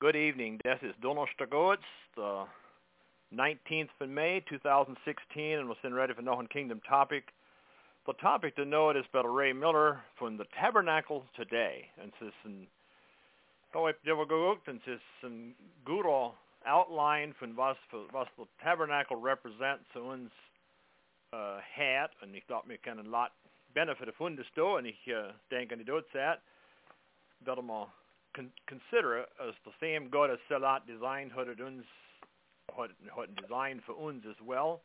Good evening. This is Donnerstagoods, the 19th of May, 2016, and we're sitting ready for Nohan Kingdom topic. The topic to know it is by Ray Miller from the Tabernacle today. And this is då this en god outline from vad the tabernacle represents uns uh, hat, and ich glaube, mir kann ein lot benefit von das da, und ich uh, denke, ni dort sagt, that man con- consider as the same God as Salat designed hat uns, hat, hat designed for uns as well.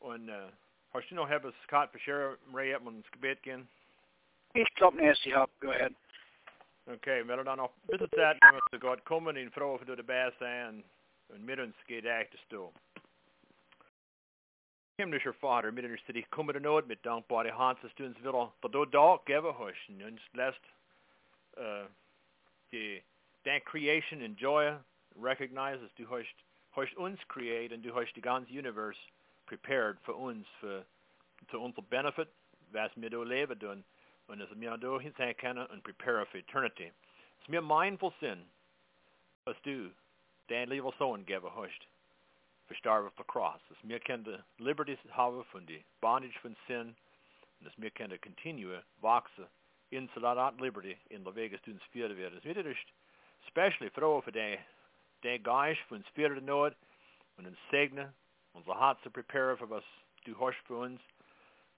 Und uh, hast du noch etwas gehabt für Scherr, Ray, hat man ins Gebet gehen? Ich glaube, Nancy, Hub, go ahead. Okay, men dan nog bisschen Zeit nehmen zu Gott kommen und froh für die Bässe sein und mit uns geht echt stå. Himmlischer Vater, mit uns till dig kommer det nåd med dankbare Hanses du uns vill för då dag gäva hörs och uns läst uh, die den creation and joy recognizes du hast hast uns create und du hast die ganze universe prepared für uns für zu unser benefit was wir da leben tun und es mir da hinterkennen und prepare for eternity. Es mir mindful sin as du den lieber Sohn geben hast verstarben auf der Cross. Mir kann die Liberty haben von die Bondage von Sin und mir kann die continue wachsen in Art liberty in der Weg du uns führen wird. Es mir ist especially froh für den den Geist uns führen Not und uns segnen, unser Herz prepare für was du hast für uns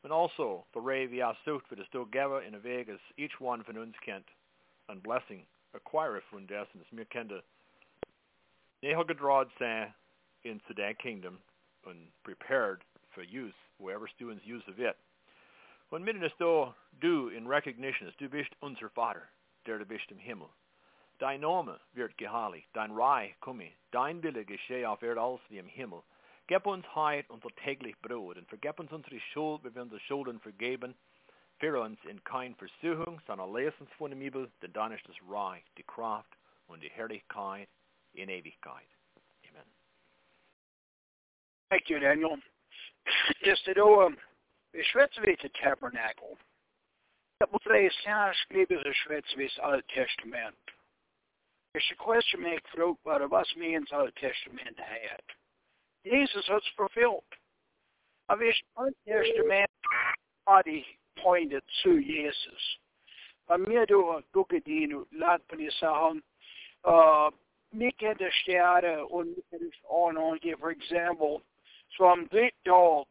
but also the ray vi har sucht för det står gava in väg each one von uns kent en blessing acquire från det som smyr kände ne har gedrad sig into that kingdom and prepared for use whoever students use of it when midden står du in recognition du bist unser Vater der du bist im Himmel Dein Name wird geheiligt, dein Reich komme, dein Wille geschehe auf Erde als wie im Himmel. Gib uns heit unser täglich Brot und vergib uns unsere Schuld, wie wir unsere Schulden vergeben. Führe uns in kein Versuchung, sondern lese uns von dem Übel, denn dann ist das Reich, die Kraft und die Herrlichkeit in Ewigkeit. Amen. Thank you, Daniel. Just to know, um, vi schwätzer vi till tabernacle. Det måste vara särskrivet i Schwetzvis Old Testament. It's a question make but of us means Old Testament had. Jesus has fulfilled. Av Old Testament body pointed to Jesus. Vad mer då Gugedino lagt på det sa han, uh, mycket det stjärde och mycket det ordnade, for example, som dit dag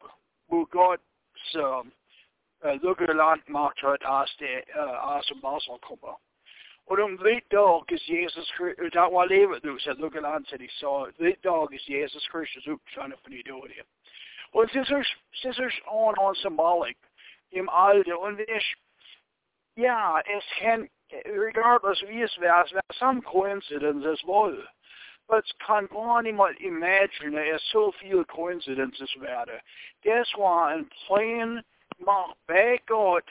hvor Guds uh, lukkede land magter as det uh, as som kommer. Och de vet dag is Jesus Kristus, det var livet nu, så lukkede land så de sa, vet dag is Jesus Kristus uppstående för ni då det. Och scissors, on on symbolic im Alter und ich, ja, es kann, regardless wie es wäre, es wäre some coincidence as well. But gar niemand imagine es so viele coincidences wäre. Das war ein Plan macht bei Gott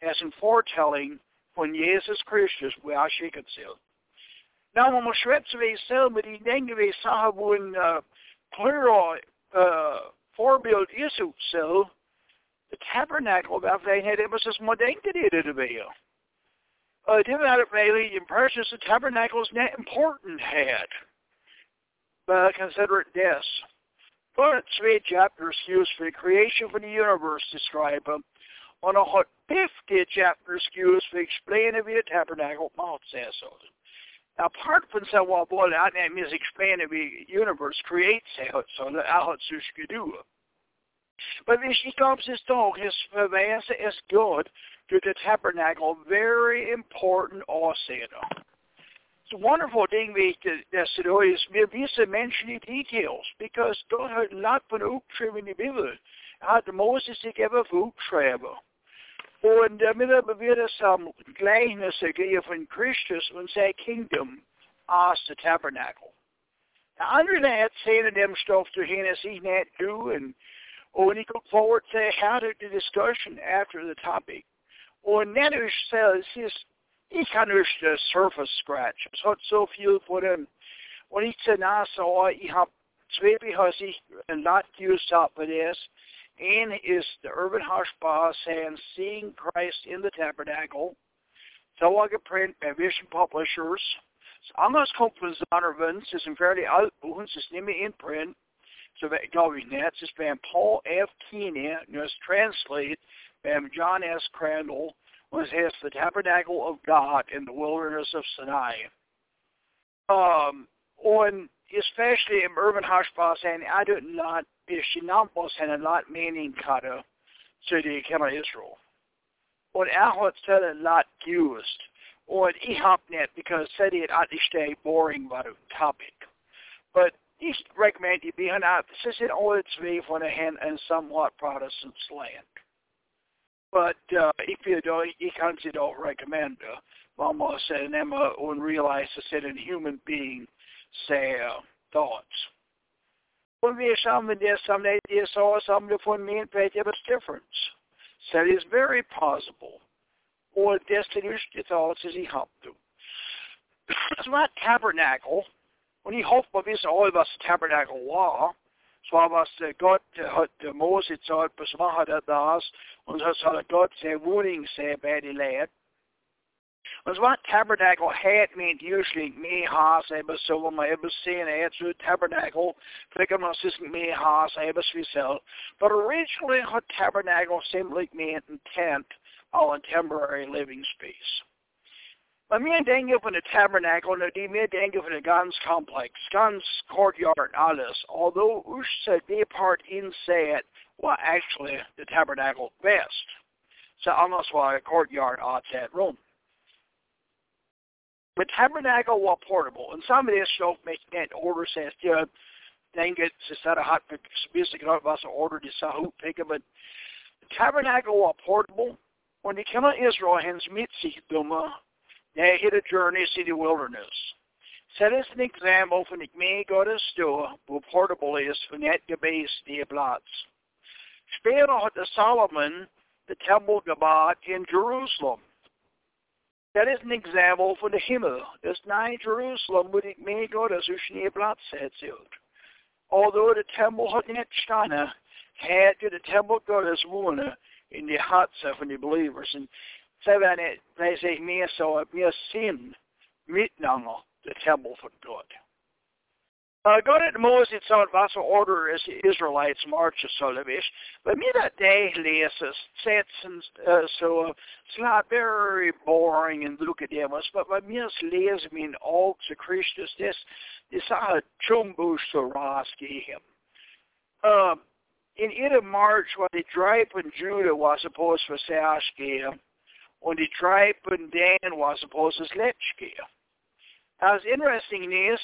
as ein Foretelling von Jesus Christus, soll. Nou, man muss schwätzen, wie es selber, die denken, wie es sagen, wo ein uh, plural uh, Vorbild ist, so, the tabernacle waarvan hij het was als moderne dit erbij. Uh, dit had it really in precious the is not important had. But consider it this. But three chapters used for the creation of the universe describe them. On a hot 50 chapters used for explaining the tabernacle mouth says so. Apart from so well, boy, that means explaining the universe creates it, so that how it's do. But hvis he comes his dog, his förväse is good to the tabernacle, very important avseende. Wonderful thing vi dessa då is vi visar mänskliga details, because God har lagt på en uppträvning i Bibeln att Moses gick över för uppträva. Och därmed bevider som glädjelse grejer från Kristus och säger kingdom as the tabernacle. Now under that, saying them stuff to him as he not do and och ni går forward to how to the discussion after the topic. Och när du säger, i kan du surface scratch. Så så viel på den. Och ni säger när så i har två har sig en lot used up for this. And is the Ervin Hershberger and seeing Christ in the tabernacle. So could print by Vision Publishers. Anders komt van Zondervan, het is een fairly oud boek, het is niet in print. Så gav vi net, så spam Paul F. Kiene, was translated by John S. Crandall, was his The Tabernacle of God in the Wilderness of Sinai. Um, especially im Ervin Hershberger and I do not, is Shinampos and a lot meaning kata to the Kema Israel. Und er hat a lot used. Und ich hab nicht, because said it eigentlich stay boring a topic. But ich recommend you being out. This is in to be von a hand and somewhat Protestant slant. But uh, if you don't, you can't see don't recommend uh, Mama said and Emma and realize to sit in human being say uh, thoughts. When we some of this, some ideas saw some of the me and pay a difference. So it is very possible. Or destiny thoughts as he helped to. It's not tabernacle. When he hoped of his all of us tabernacle law, så was Gott hat Mose sagt, was macht er das? Und so soll Gott sein Wohnung sein bei die Leid. Und what tabernacle had meant usually me has seen it through tabernacle, pick my assistant me has sell. But originally had tabernacle simply meant tent or a temporary living space. Maar meer denken van de tabernacle, nou die meer denken van de Gans complex, Gans courtyard, alles. Although us said the part inside well actually the tabernacle best. So almost why a courtyard ought that room. The tabernacle was portable, and some of this stuff makes that order says, yeah, denke, es hat hat bisschen genau was er order die Sache picken, but the tabernacle was portable. When they came to Israel, hands mit sich dumme they hit a journey to the wilderness. Set as an example van ik mee Gottes door, hoe portable is van het gebeest die plaats. Später had the Solomon the temple gebouwd in Jerusalem. That is an example van de hemel. Dus naar Jerusalem moet ik mee Gottes dus niet plaats het Although the temple had not staan, had to the temple Gottes wonen in the hearts of the believers. And seven they say me so me sin mitnanger the temple for God. Uh, God at Moses sa was order as the Israelites marches so levish, but me that day leses sets uh, so uh, it's not very boring and look at them, but but me les mean all to Christus this this a chumbush to raski him. Um in it March what the tribe in Judah was supposed to say him und die Tribe von Dan was supposed to Sletchke. As interesting is,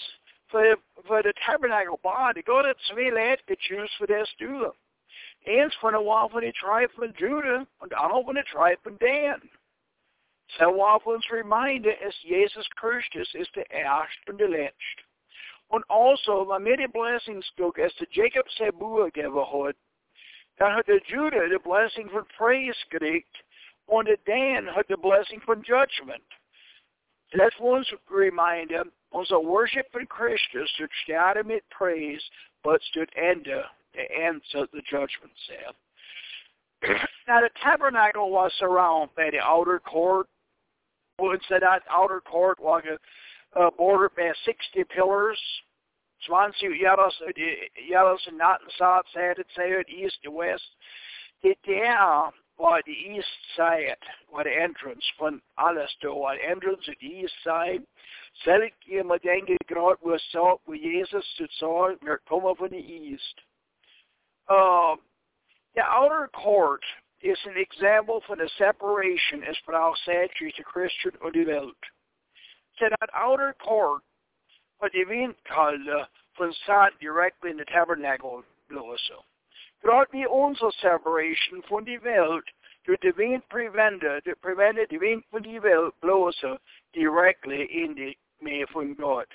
for, for the tabernacle body, God had zwei Leute gechoose for this Judah. Eins von der Wahl von der von Judah und andere von der Tribe von Dan. So war uns reminder ist, Jesus Christus ist der Erste und der Letzte. Und also, wenn mir die Blessings guck, als der Jacob Sebua gegeben hat, dann hat der Judah die Blessing von Praise gekriegt, wanted Dan had the blessing from judgment. That's one's reminder, also worship in Christus stood staat mit praise, but stood ende, uh, the end answer the judgment said. now the tabernacle was surrounded by the outer court. Instead that outer court was uh, bordered by 60 pillars. 20 Jaros, Jaros uh, and not south side, it said, east to west. Det der uh, by the east side, by the entrance von by the entrance at the east side. Ik med denke grad hvor så, hvor Jesus så, wir kommen from the east. Uh, the outer court is an example for the separation as for Frau sagde to Christian og de Welt. So that outer court, what the event called uh, von sat directly in the tabernacle, so. Brought me unsere separation von der Welt durch den Wind prevented, prevented the Wind von der Welt bloße directly in die Meer von Gott.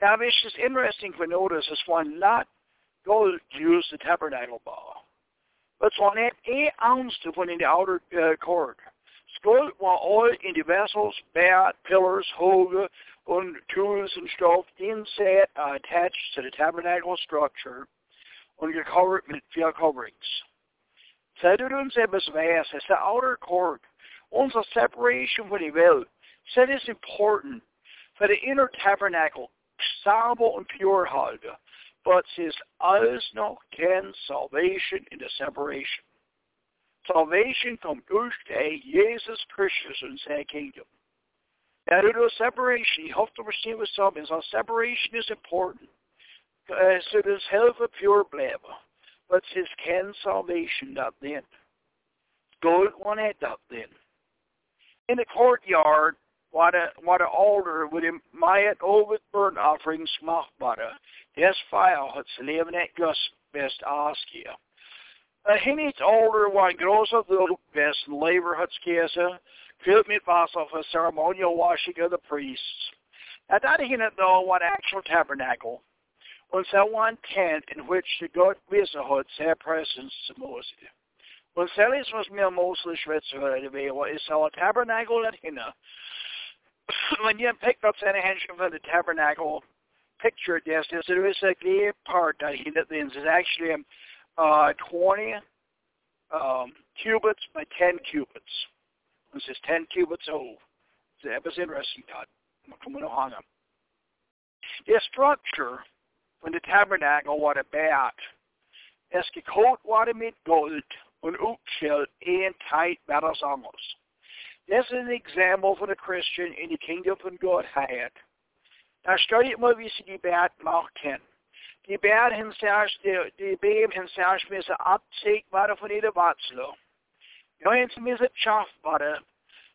Now it's just interesting for notice as one not go use the tabernacle ball. But so net een ounce van in the outer uh, court. Skuld war all in the vessels, bed, pillars, hoge, and tools and stuff inside uh, attached to the tabernacle structure und gecovert mit vier coverings. Uns etwas weiß, it's the outer court. Unsere separation from the Welt. Said it's important. för det inner tabernakel sauber and pure halte, but says alles noch can salvation in the separation. Salvation comes durch det Jesus Kristus and say kingdom. Now, to a separation, you have to understand what something is. Separation is important. Uh, there's help of pure blabber. But his can salvation up then. Go one head up then. In the courtyard, what a what a altar with him my over burnt offerings smaakbare. Des file het leven at gus best ask you. Uh, he needs altar one grows up the best labor huts kesa, filled mit Wasser for ceremonial washing of the priests. Now that it though what actual tabernacle that one tent in which the God visahud had presence to Moses. When Celis was mir mostly schwitzhörde wäre, ist our tabernacle at hinna. When you picked up seine Händchen for the tabernacle picture this, there is a clear part that he that is actually uh, 20 um, cubits by 10 cubits. This is 10 cubits old. That was interesting, Todd. The structure when the tabernacle var about. Es gekot var det med guld och utskilt en tight battlesamos. This is an example for the Christian in the kingdom of God had. Now study vi se debat maken. Debat himself, de beb himself med sig optæg, hvad der for det der vatsler. Jeg er ikke med sig tjaf, hvad der.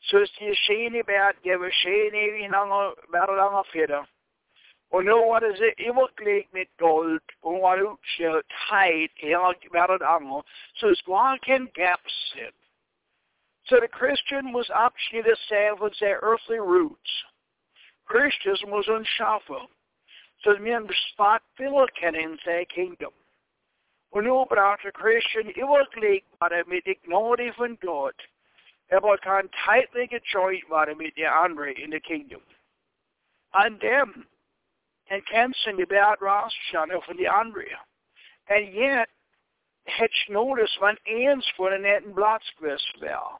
Så det er skjene bært, jeg vil skjene i tejt, eller hvad det andet, så skulle han kende gapset. So the Christian was optioned salve with their earthly roots. Christian was unschaffen. so the men spot in their kingdom. Och nu pratar Christian överklägbara med ignoring från Gud. Aber kan tightly joint vara med de in the kingdom. And them and cancelling about Rothschild for the Andrea. And yet, het notice van eens voor een net bladsquist wel.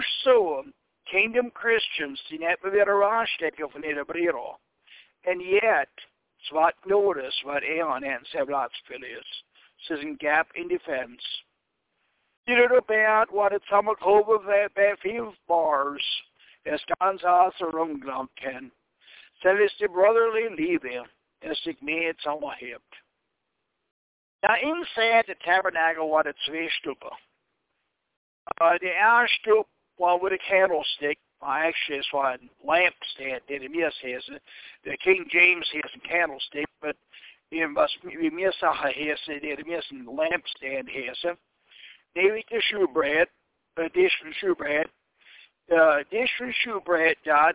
so kingdom Christians, die net raarstekken van de brero. And yet, zwart notice wat Eon en zijn bladspel is. Is een gap in defense. You know about what it's allemaal over bij veel bars. Aus der Umgang kennen. Zelfs de brotherly liefde is ik mee samengehebt. Now inside the tabernacle waren er twee stukken. Uh, the eerste stuk was with a candlestick. Well, actually, it's a lampstand did. Yes, has the King James has a candlestick, but in Mesa has it. It is a lampstand has it. David the shewbread, uh, dish from shewbread. Uh, dish from shewbread, God,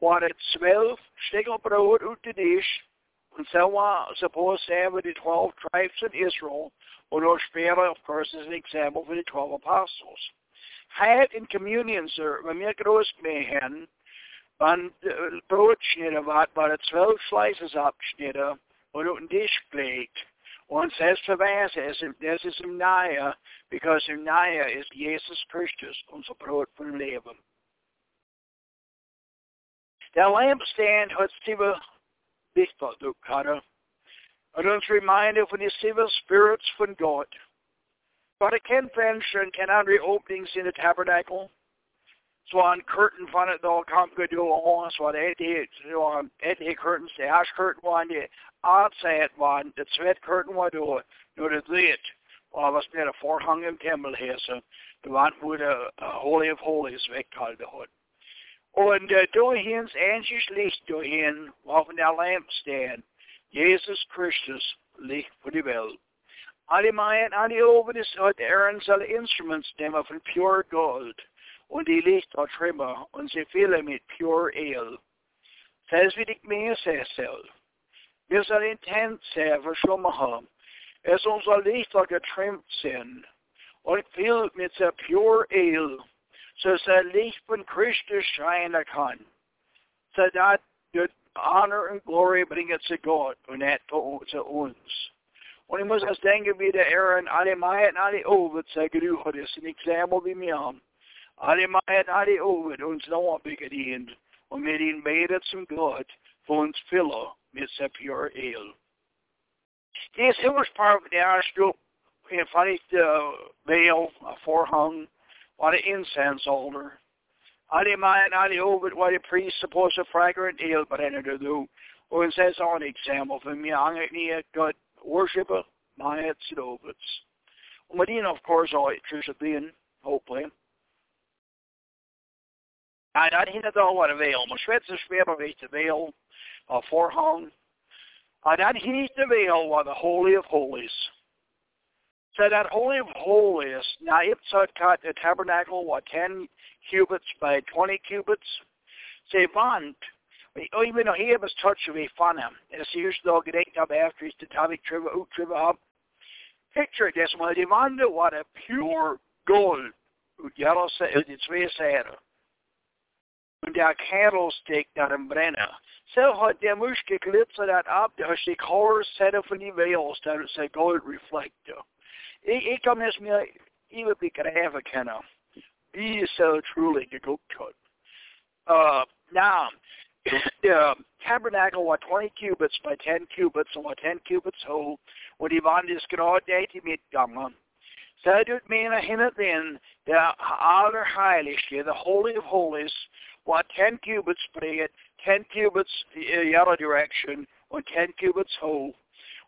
12 stykker brød ud til dish, and so on, supposed to have the 12 tribes of Israel, those spare, of course, is an example for the 12 apostles. Had in communion, sir, when jag gråst med hen, man brödsnitter uh, var bara 12 slices uppsnitter och en diskplate. One says to Vasas, this is Naya, because Naya is Jesus Christus, unser Brot von Leben. Der lampstand har syv vigter, du kalder. Og den reminder von de syv spirits von Gott. But a convention can andre openings in the tabernacle. Så en curtain van it kan gå då och så det är så ett är curtains det ash curtain one det outside one det sweat curtain var då då det det och vad spelar förhången tempel här så det var with a, a holy of holies väck kallade det Und äh, dahin endlich Licht dahin auf der Lampstand. Jesus Christus, Licht für die Welt. Alle Maien, alle oben ist heute Aarons alle Instruments nehmen von pure Gold. Und die Lichter trimmer und sie füllen mit pure Ale. Das wie ich mir soll. Wir sollen intent sehr verschlummen haben. Es unser Lichter getrimmt sind und füllt mit der pure Ale så så licht von Christus scheinen kann. So that the honor and glory bringt zu Gott und nicht zu uns. Und ich muss das denken, wie der Aaron alle Mai und alle Ovid sagen, du hast ein Exempel wie mir haben. Alle Mai und alle Ovid uns noch begedient och med inbedet som Gud får uns fylla med sig pure. Det är så part det är stort en fattigt uh, veil, a what an incense altar. Alle man, alle over, what a priest supposed to fragrant ale, but to do. Och en says on example för mig, han är ni worshiper, my head silovets. Och med din of course har jag been, hopefully. Nej, det hinner då vara väl. Man svetser svävar vid till väl, uh, forehung. Uh, that hinner inte väl vara the holy of holies. So that holy of holies, now Ipsut cut the tabernacle, what, 10 cubits by 20 cubits? Say, vant, oh, even though he was touched with him, and så just då direkt up after the topic triva ut triva up. Picture this, when de wonder what a pure gold yellow it's very sad. Und der candlestick där den bränner. Så har de muske klipsat that up, det har sig color sätter för de veils där det säger gold reflector. Ik kan eens meer even begrijpen kennen. Wie is zo truly gegoed. Uh, now, the tabernacle was 20 cubits by 10 cubits, and was 10 cubits whole, och det var det skrådet i mittgången. Så det menar henne den, det allra heligaste, the holy of holies, was 10 cubits bred, 10 cubits i other direction, och 10 cubits whole.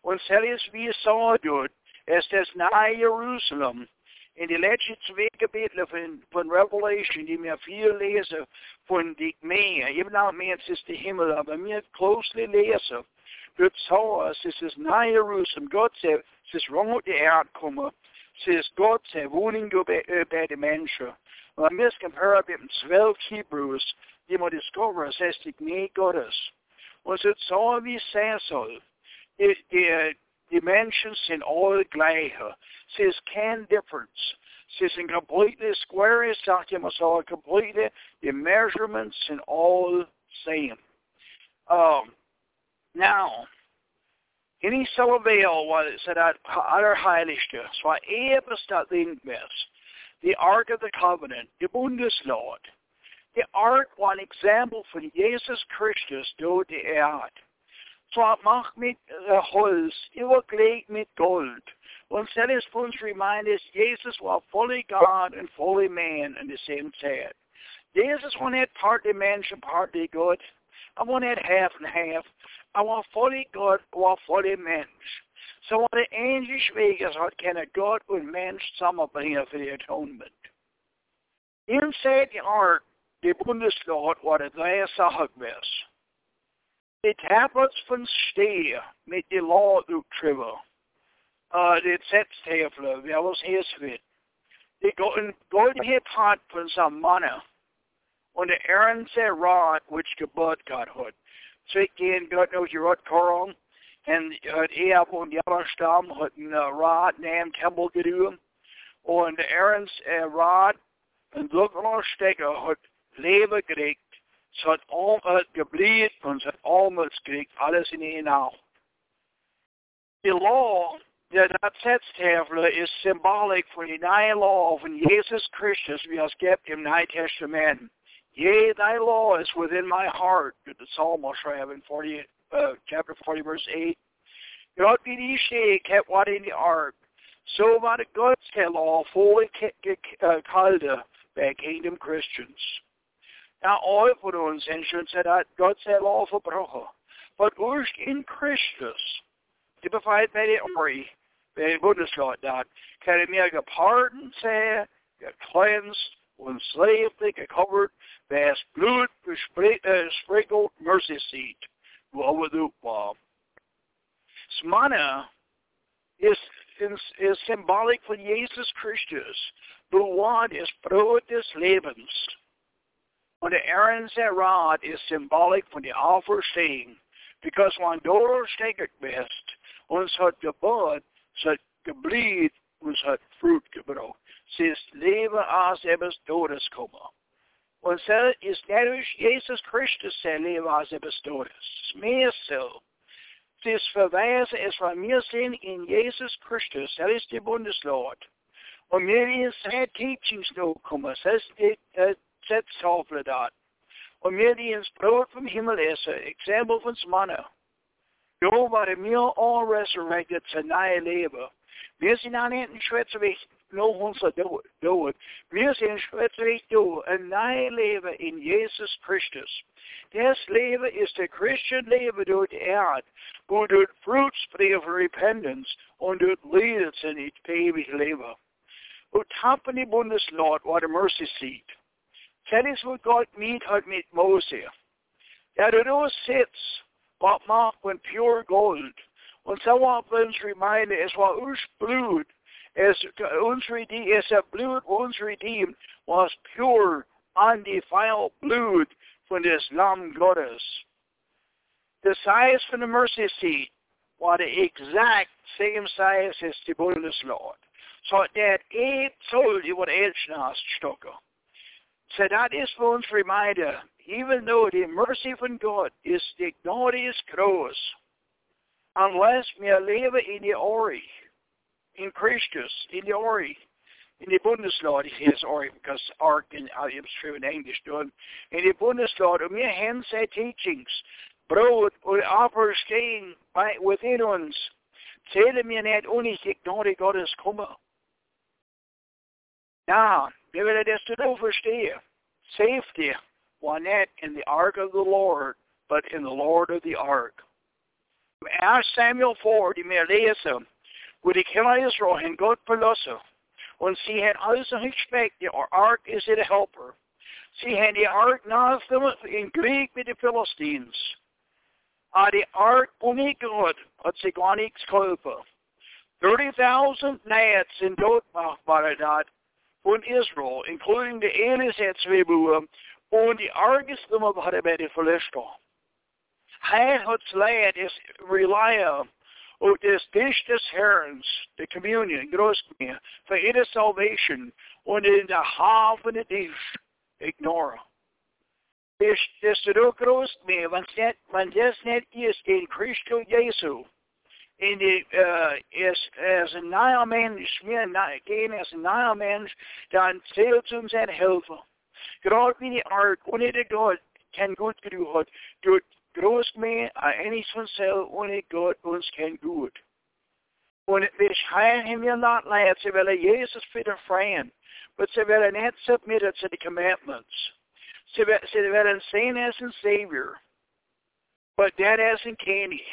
Och sen vi sa då, es das nahe Jerusalem. In die letzten zwei Kapitel von, von Revelation, die mir viel lese von die Meer, even though means it's the Himmel, aber mir closely lese, wird so, es ist nahe Jerusalem. Gott sagt, es ist auf die Erde kommen. Es ist Gott, der wohnen bei, bei den Menschen. Und wir compare mit zwölf Hebrews, die man discover, es ist die Gnade Gottes. Und es ist so, wie es sein soll. Die, die, dimensions in all gleiche. Says can difference. Says in completely square is all completely the measurements in all same. Um, now, any Salvail was at aller heiligste, so ebenstatt Lingmes, the Ark of the Covenant, the Bundeslord. The Ark an example for Jesus Christus do the Erd. Swap macht mit uh, Holz, überklebt mit Gold. Und Celestins remind us Jesus was fully God and fully man in the same time. Jesus wanted partly man and partly God. I wanted half and half. I want fully God, I fully Mensch. So what the english Weg ist, hat keine Gott und Mensch zusammenbringen für die Atonement. Inside the ark, die Bundeslord war der drei Sachen gewesen. Tablets van steen met de law utschriver. Uh, de zetstavler, vi alles hesvit. Det går en golden pot von some manna. Und der Aaron said rod, which gebot Gott hat. So gehen Gott knows your rot koron. And hat er von jeller Stamm hat ein Rod neben Tempel gedüht. Und Aaron's uh, Rod und Glückler Stecker hat Leben gekriegt så hat om het gebleven und het almost gekriegt, alles in één naal. The law that dat zetstavle is symbolic for the nye law of Jesus Christus we has kept in New Testament. Yea, thy law is within my heart, the Psalm schrijven in 40, uh, chapter 40, verse 8. God be die stee, kept what in the ark. So war the God's law fully uh, kalde by kingdom Christians. Now all for uns insurance that God said law verbrochen. But urst in Christus, die befreit bei der Ori, bei der Bundesrat dort, kann mir gepardon sein, gecleansed, und slavely gecovered, bei das Blut uh, besprinkled mercy seat, wo du war. Smana is, is, is symbolic for Jesus Christus. Blood is Brot des Lebens. Und der Aaron's rod is symbolic von der Auferstehung. Because when Doro steget bist, uns hat gebot, es hat geblieben, uns hat Fruit gebracht. Sie ist Leben aus etwas Todes kommen. Und so ist dadurch Jesus Christus sein Leben aus etwas Todes. Mehr so. Sie ist verweisen, es war mir sind in Jesus Christus, er ist der Bundeslord. Und mir ist sein Teachings noch kommen, das ist Zetstavle dort. og mere de ens brød from himmel essen, eksempel van mannen. Jo var det mere all resurrected nye leven. Wir sind an den Schwetzerweg noch unser Tod. Wir sind Schwetzerweg du, ein neues Leben in Jesus Christus. Das Leben ist der Christian Leben durch die Erde, wo du Fruits free of Repentance und du leidest in das ewige Leben. Und tappen die Bundeslord war der Mercy Seat. Das ist, was Gott mit hat mit Mose. Er hat da sitzt, was macht mit pure Gold. Und so wat uns reminder es war uns Blut, es redeemed, es das Blut uns redeemed, was pure, undefiled Blut von des Lamm Gottes. The size von the mercy seat war the exact same size as the Bundeslord. Så det är så det var Edgenast stocker. So that is uns reminder, even though the mercy from God is the glorious cross, unless we live in the Ori, in Christus, in the Ori, in the Bundeslord, it is Ori because Ark in I am true in English done. In the Bundeslord, um wir haben seine teachings, Brot und Opfer stehen bei, within uns. Zähle mir nicht unig, die Gnade Gottes komme. Ja, wir werden das zu verstehen. Safety was not in the ark of the Lord, but in the Lord of the ark. Er Samuel 4, die wir lesen, wo die Kinder Israel haben Gott verlassen. Und sie haben alles respekt, die Ark ist ihre Helper. Sie haben die Ark nach in Krieg mit den Philistines. Aber die Ark ohne Gott hat sie gar nichts geholfen. 30,000 Nats in Dotmach waren das von Israel, including die Elisabeth und die Argeste waren bei den Philistinen. Hij het leid is relyen op des dish des Herrens, the communion, groß mir, for it is salvation, und in der haven het is, ignore. Is, is het ook groß mir, want dat, want das net is in Christo Jesu, in de, uh, is, as een nieuw mens, meer geen as een nieuw mens, dan zählt uns en helfen. Gerade wie die Art, ohne die Gott, kan gut gedaan hat, durch Groß mehr eines von selv ohne Gott uns kein Gut. Und wir schreien ihm ja nicht leid, sie wollen Jesus wieder freien, aber sie wollen nicht submitted to the commandments. Sie, sie wollen sehen as a Savior, but that isn't candy.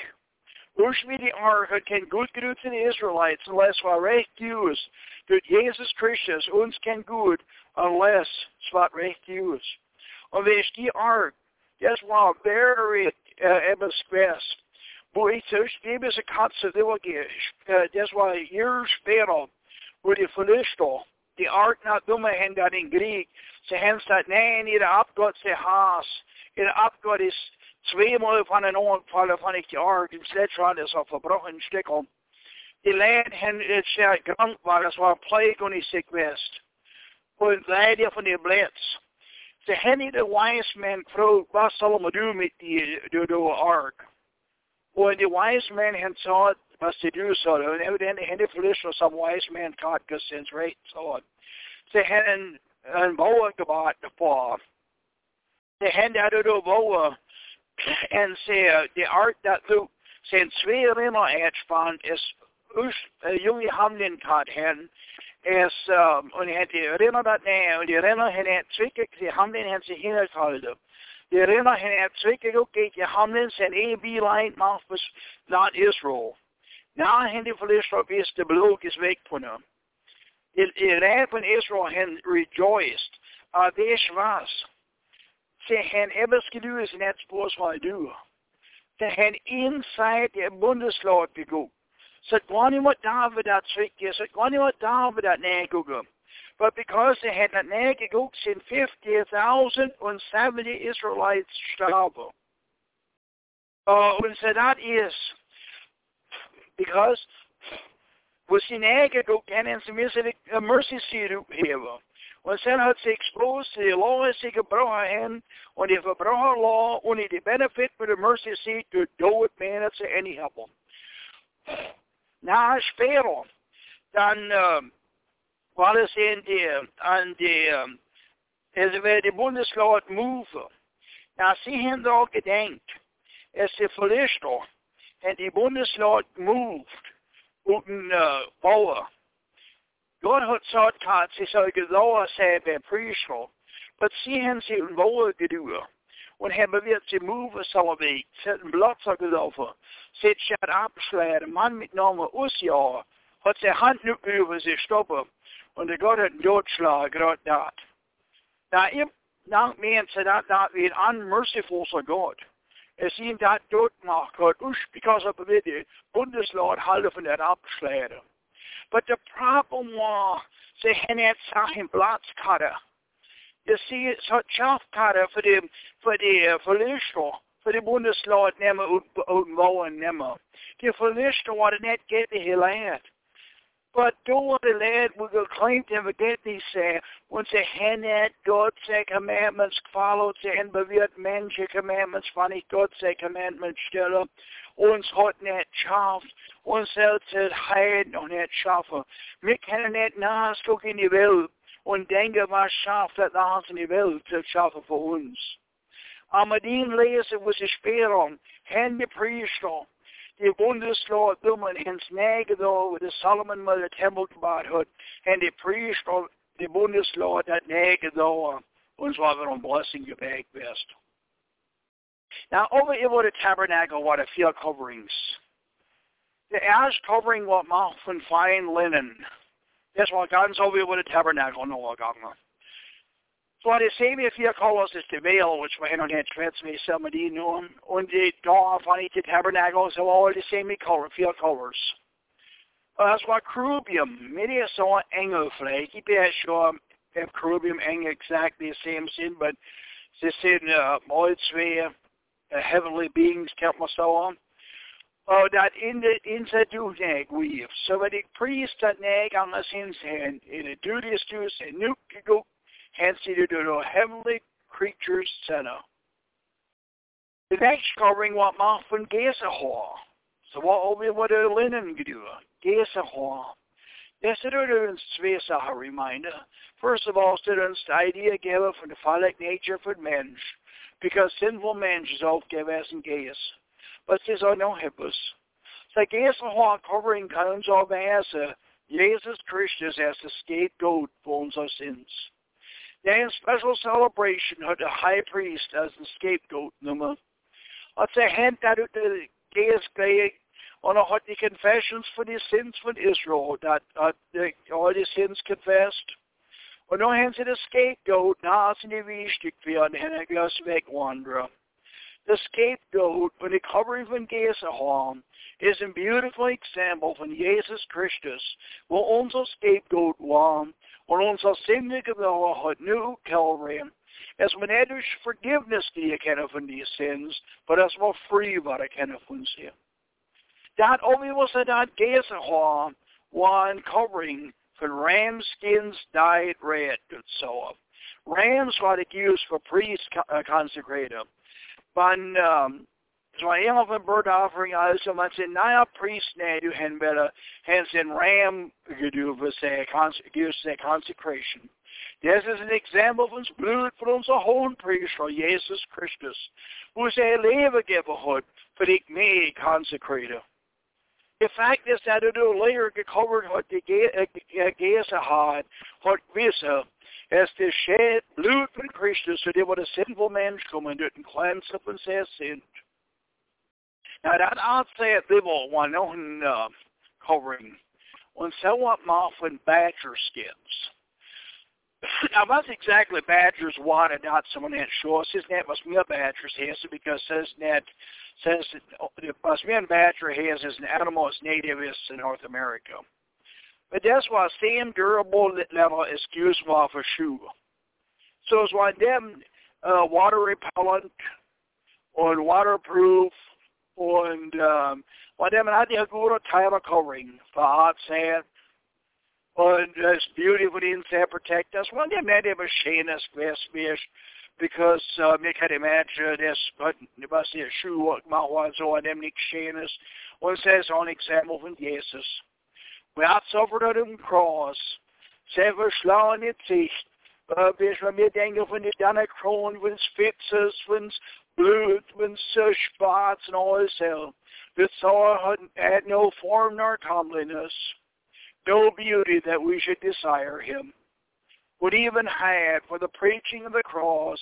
Die Arche kein gut genug Israelites, unless wir recht durch Jesus Christus uns kein gut, unless es wird recht used. Und wenn ich die Arche Das war very äh, etwas schwer. Wo ich zuerst gebe es Katze Willige, äh, das war Jahre später, wo die Philister, die Art nach dumme Hände in Krieg, sie haben gesagt, nein, ihre Abgott sie ist zweimal von Ohren gefallen von ich die Art, im Sledgehammer ist auf verbrochenen Stückeln. Die haben jetzt sehr krank war, das war Plague und ich sick west. Und leider von den Blitz. Så hen the wise man frågade vad ska man do med the the ark? Och the wise man han sa vad ska du sa det. Och evidently henne förlyssnade some wise caught Gus since right sa Så hen en boa gabat the fall. Det hände då då and say the art du sen svärima ätspand is us junge hamnen kat hen um, und er hat die Rinner dat nee, und die Rinner hat er zwickig, die Hamlin hat sich hingehalten. Die Rinner hat er zwickig ook die Hamlin zijn AB-line macht was not Israel. Nou haben die Philister is de bloek is weg von ihm. Die, Rijden Israel haben rejoiced. Uh, weet was? Ze hebben etwas gedaan, en dat is wat wij doen. Ze hebben inside de Bundeslord geguckt. Så måtte David at trykke, så måtte David at nægge. But because they had not naked gooks in 50,070 Israelites starben. Uh, and so that is because was sin egen ook en en som is a mercy seat upphäva. Och sen har sig exposed till the law sig gebrochen hen, och det förbrochen law, och det benefit for the mercy seat to do it man, it's any help. Na, später, dann äh, war es in die, an die, also wer die Bundeslaut Move, Na, sie haben doch gedenkt, es die Verlichter, and die Bundesrat moved, guten uh, Bauer. Gott hat sagt, hat sie soll genauer sein beim Priester, but sie haben sie in Bauer gedauert. Und hebben weer ze move zal week, zet een bladzak gelaufen, zet schat abschleiden, man mit name Usjahr, hat zijn hand nu über sich stoppen, und der Gott hat einen Totschlag gerade dat. Na, ich dank mensen dat dat weer unmerciful Gott. Es ihn dat dort macht Gott, usch, because of the Bundeslord halten von der abschleiden. But the problem was, ze hebben het zijn bladskatten. Je ziet så tjafkare för det, för det förluster, för det bundeslag nämmer ut, ut våren nämmer. Det förluster var det net get det hela land. But då det lad vi går claim to forget these say, once a hen at God's commandments follow to hen bewirt Menschen commandments, wann ich God's commandments stelle, uns hat nicht schafft, uns selbst heiden und nicht schaffen. Wir können nicht nachgucken in die Welt und denken, was schafft das alles in die Welt zu schaffen für uns. Aber den lesen wir sich später, hen die Priester, die Bundeslord dummen ins Näge da, wo der Solomon mal den Tempel gebaut hat, hen die Priester, die Bundeslord das Näge oh, da, und zwar wir Blessing gebackt bist. Now, over over the tabernacle were the field coverings. The ash covering what mouth von fine linen. Das war ganz over über the tabernacle noch gegangen. So fyra kallas till Veil, which var en och en tvätt som vi samma din nu. Och det då fann inte tabernacle, så var det same color, fyra colors. Det var Kerubium, mitt i så ängelfläck. Jag ber så if Kerubium äng exactly the same sin, but det sin uh, målsvä, uh, heavenly beings, kan man så on. Och det inte inte du näg vi. Så vad det priest att näg annars hans hand, i det duties to sig, nu gå hence to the heavenly creatures center. The next covering what Mafan Gesahor. So what over what a linen do? Gesahor. Yes, it is Svesa reminder. First of all, students, the idea given for the phallic nature for men, because sinful men is give as and gas. But this are oh, no hippos. So Gesahor covering comes of as a Jesus Christus as the scapegoat for our sins. Then special celebration had the high priest as the scapegoat nummer. At sy hand de gees kry on had the confessions for the sins for Israel that uh, the, all the sins confessed. Och nu hands it a scapegoat, now it's in the wichtig för en hennes wegwandra. The scapegoat, when the covering van Geseholm, is a beautiful example van Jesus Christus, waar onze scapegoat was, och onze syndige har nu Calvary. As man eders forgiveness you can from these sins, but as well free I kan från sig. Dat only was a dat Geseholm one covering for ram skins dyed red and so on. Rams var det used for priest consecrated. Men um, en av en bird offering man säger när priest när du hänbära hens en ram just säga consecration. This is an example från så hon priest från Jesus Kristus. Hur säger levergiverhud för dig med consecrated. The fact is that du later covered what the Gesa uh, had, what vissa as det shed blod från Kristus så det var det sinful människor men det cleanse upp en sig synd. Now that they will one on uh, covering when somewhat often badger skins. now that's exactly badgers wanted, not someone that sure says that must be a badger's has because says that says it must be a badger has is an animal as native is in North America. But that's why same durable level excuse me for shoe. So it's why them uh, water repellent or waterproof und ähm, bei dem hat ja gute Teile covering for hot sand und das beautiful inside protect us. Well, dem nicht immer schönes Westbisch because uh, mir kann imagine das was ihr Schuh gemacht war so an dem nicht schönes und es ist ein Exempel von Jesus. Wer hat sofort an dem Kreuz, sehr verschlagen in Sicht, Uh, hvis man mere denker von det denne kron, von spitzes, von blood, von uh, spots and all this hell. That saw had no form nor comeliness, no beauty that we should desire him. Would even had for the preaching of the cross,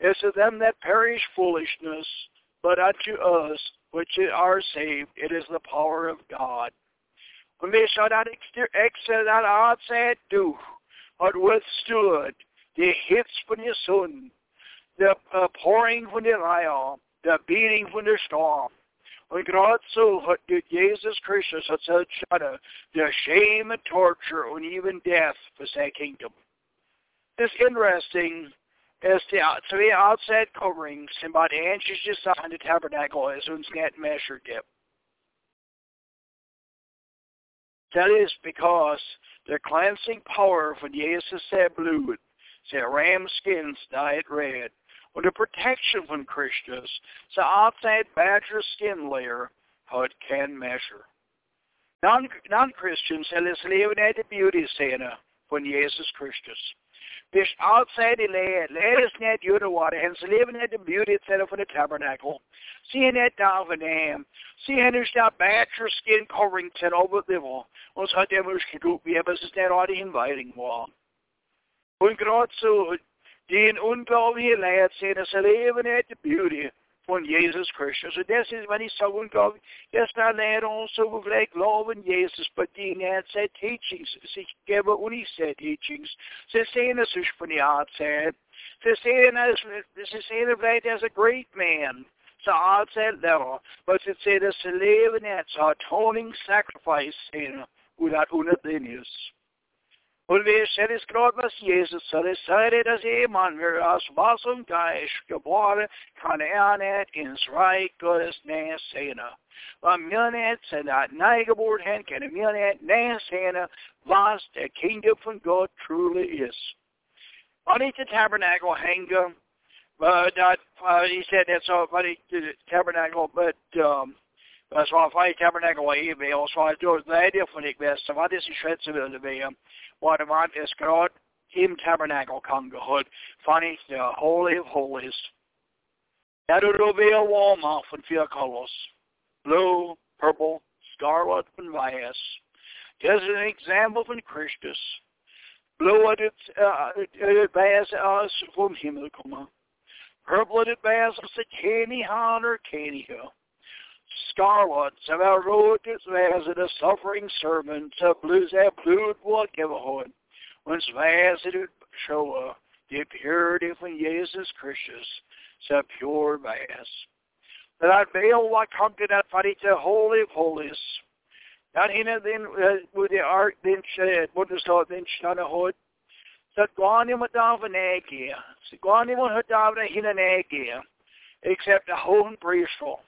is to them that perish foolishness, but unto us which are saved, it is the power of God. When they saw that exit that outside do, had withstood the hits from the sun, the uh, pouring from the rail, the beating from the storm. Und gerade so hat Jesus Christus hat seine the shame and torture and even death for that kingdom. It's interesting as the three outside coverings and by the just on the tabernacle as uns net measured it. That is because the cleansing power von Jesus said Blut, der ram skins dyed red, und the protection von Christus, the outside badger skin layer, how it can measure. Non, non-Christians har läst levande beauty beauty-scena von Jesus Christus. This outside the land, let us net you the water, and living at the beauty center for the tabernacle. Seeing that down for them. Seeing there's that badger skin covering set over wall. Och så hade jag måske gjort, vi har så där har inviting wall. Und gerade so, den unglaublichen Leid sehen, dass er leben at the beauty von Jesus Christus. Und das ist, wenn ich so unglaublich, das da lehrt uns so gleich glauben Jesus, but die hat seine teachings, sich ich seine teachings. Sie sehen es sich von der Art sehen. Sie sehen es, sie sehen vielleicht as a great man. Så outside level. But sie sehen das Leben als atoning sacrifice, sehen, without unabhängigkeit. Und wir sehen es gerade, was Jesus sagt. Es sei, dass jemand, wer aus Wasser und Geist geboren, kann er nicht ins Reich Gottes näher sehen. Weil wir nicht sind neigeboren haben, können wir nicht näher sehen, was der Kingdom von Gott truly ist. Und ich the tabernacle hänge, but that, uh, he said that's all funny, the tabernacle, but, um, så var fra tabernacle var evig, og så var det det er derfor ikke bedst. Så var det så svært, så ville det være. What about is God im tabernacle kongehud. Funny, the Holy of Holies. That will be a wall mouth in four colors. Blue, purple, scarlet, and violet. There's an example from Christus. Blue at it, uh, bears us from himmel komma. Purple at it bears us at Caney Hunter, Caney Hill. Scarlet, så var rådet väser det suffering servant, så blues är blod. Och väser det showa, the purity from Jesus Christus, så pure mass. That I veil to that fight the holy of holies. That hinna then with the art then shed, what is that then shed a hood? Så går ni mot ägge, så går ni mot ägge, except a whole priesthood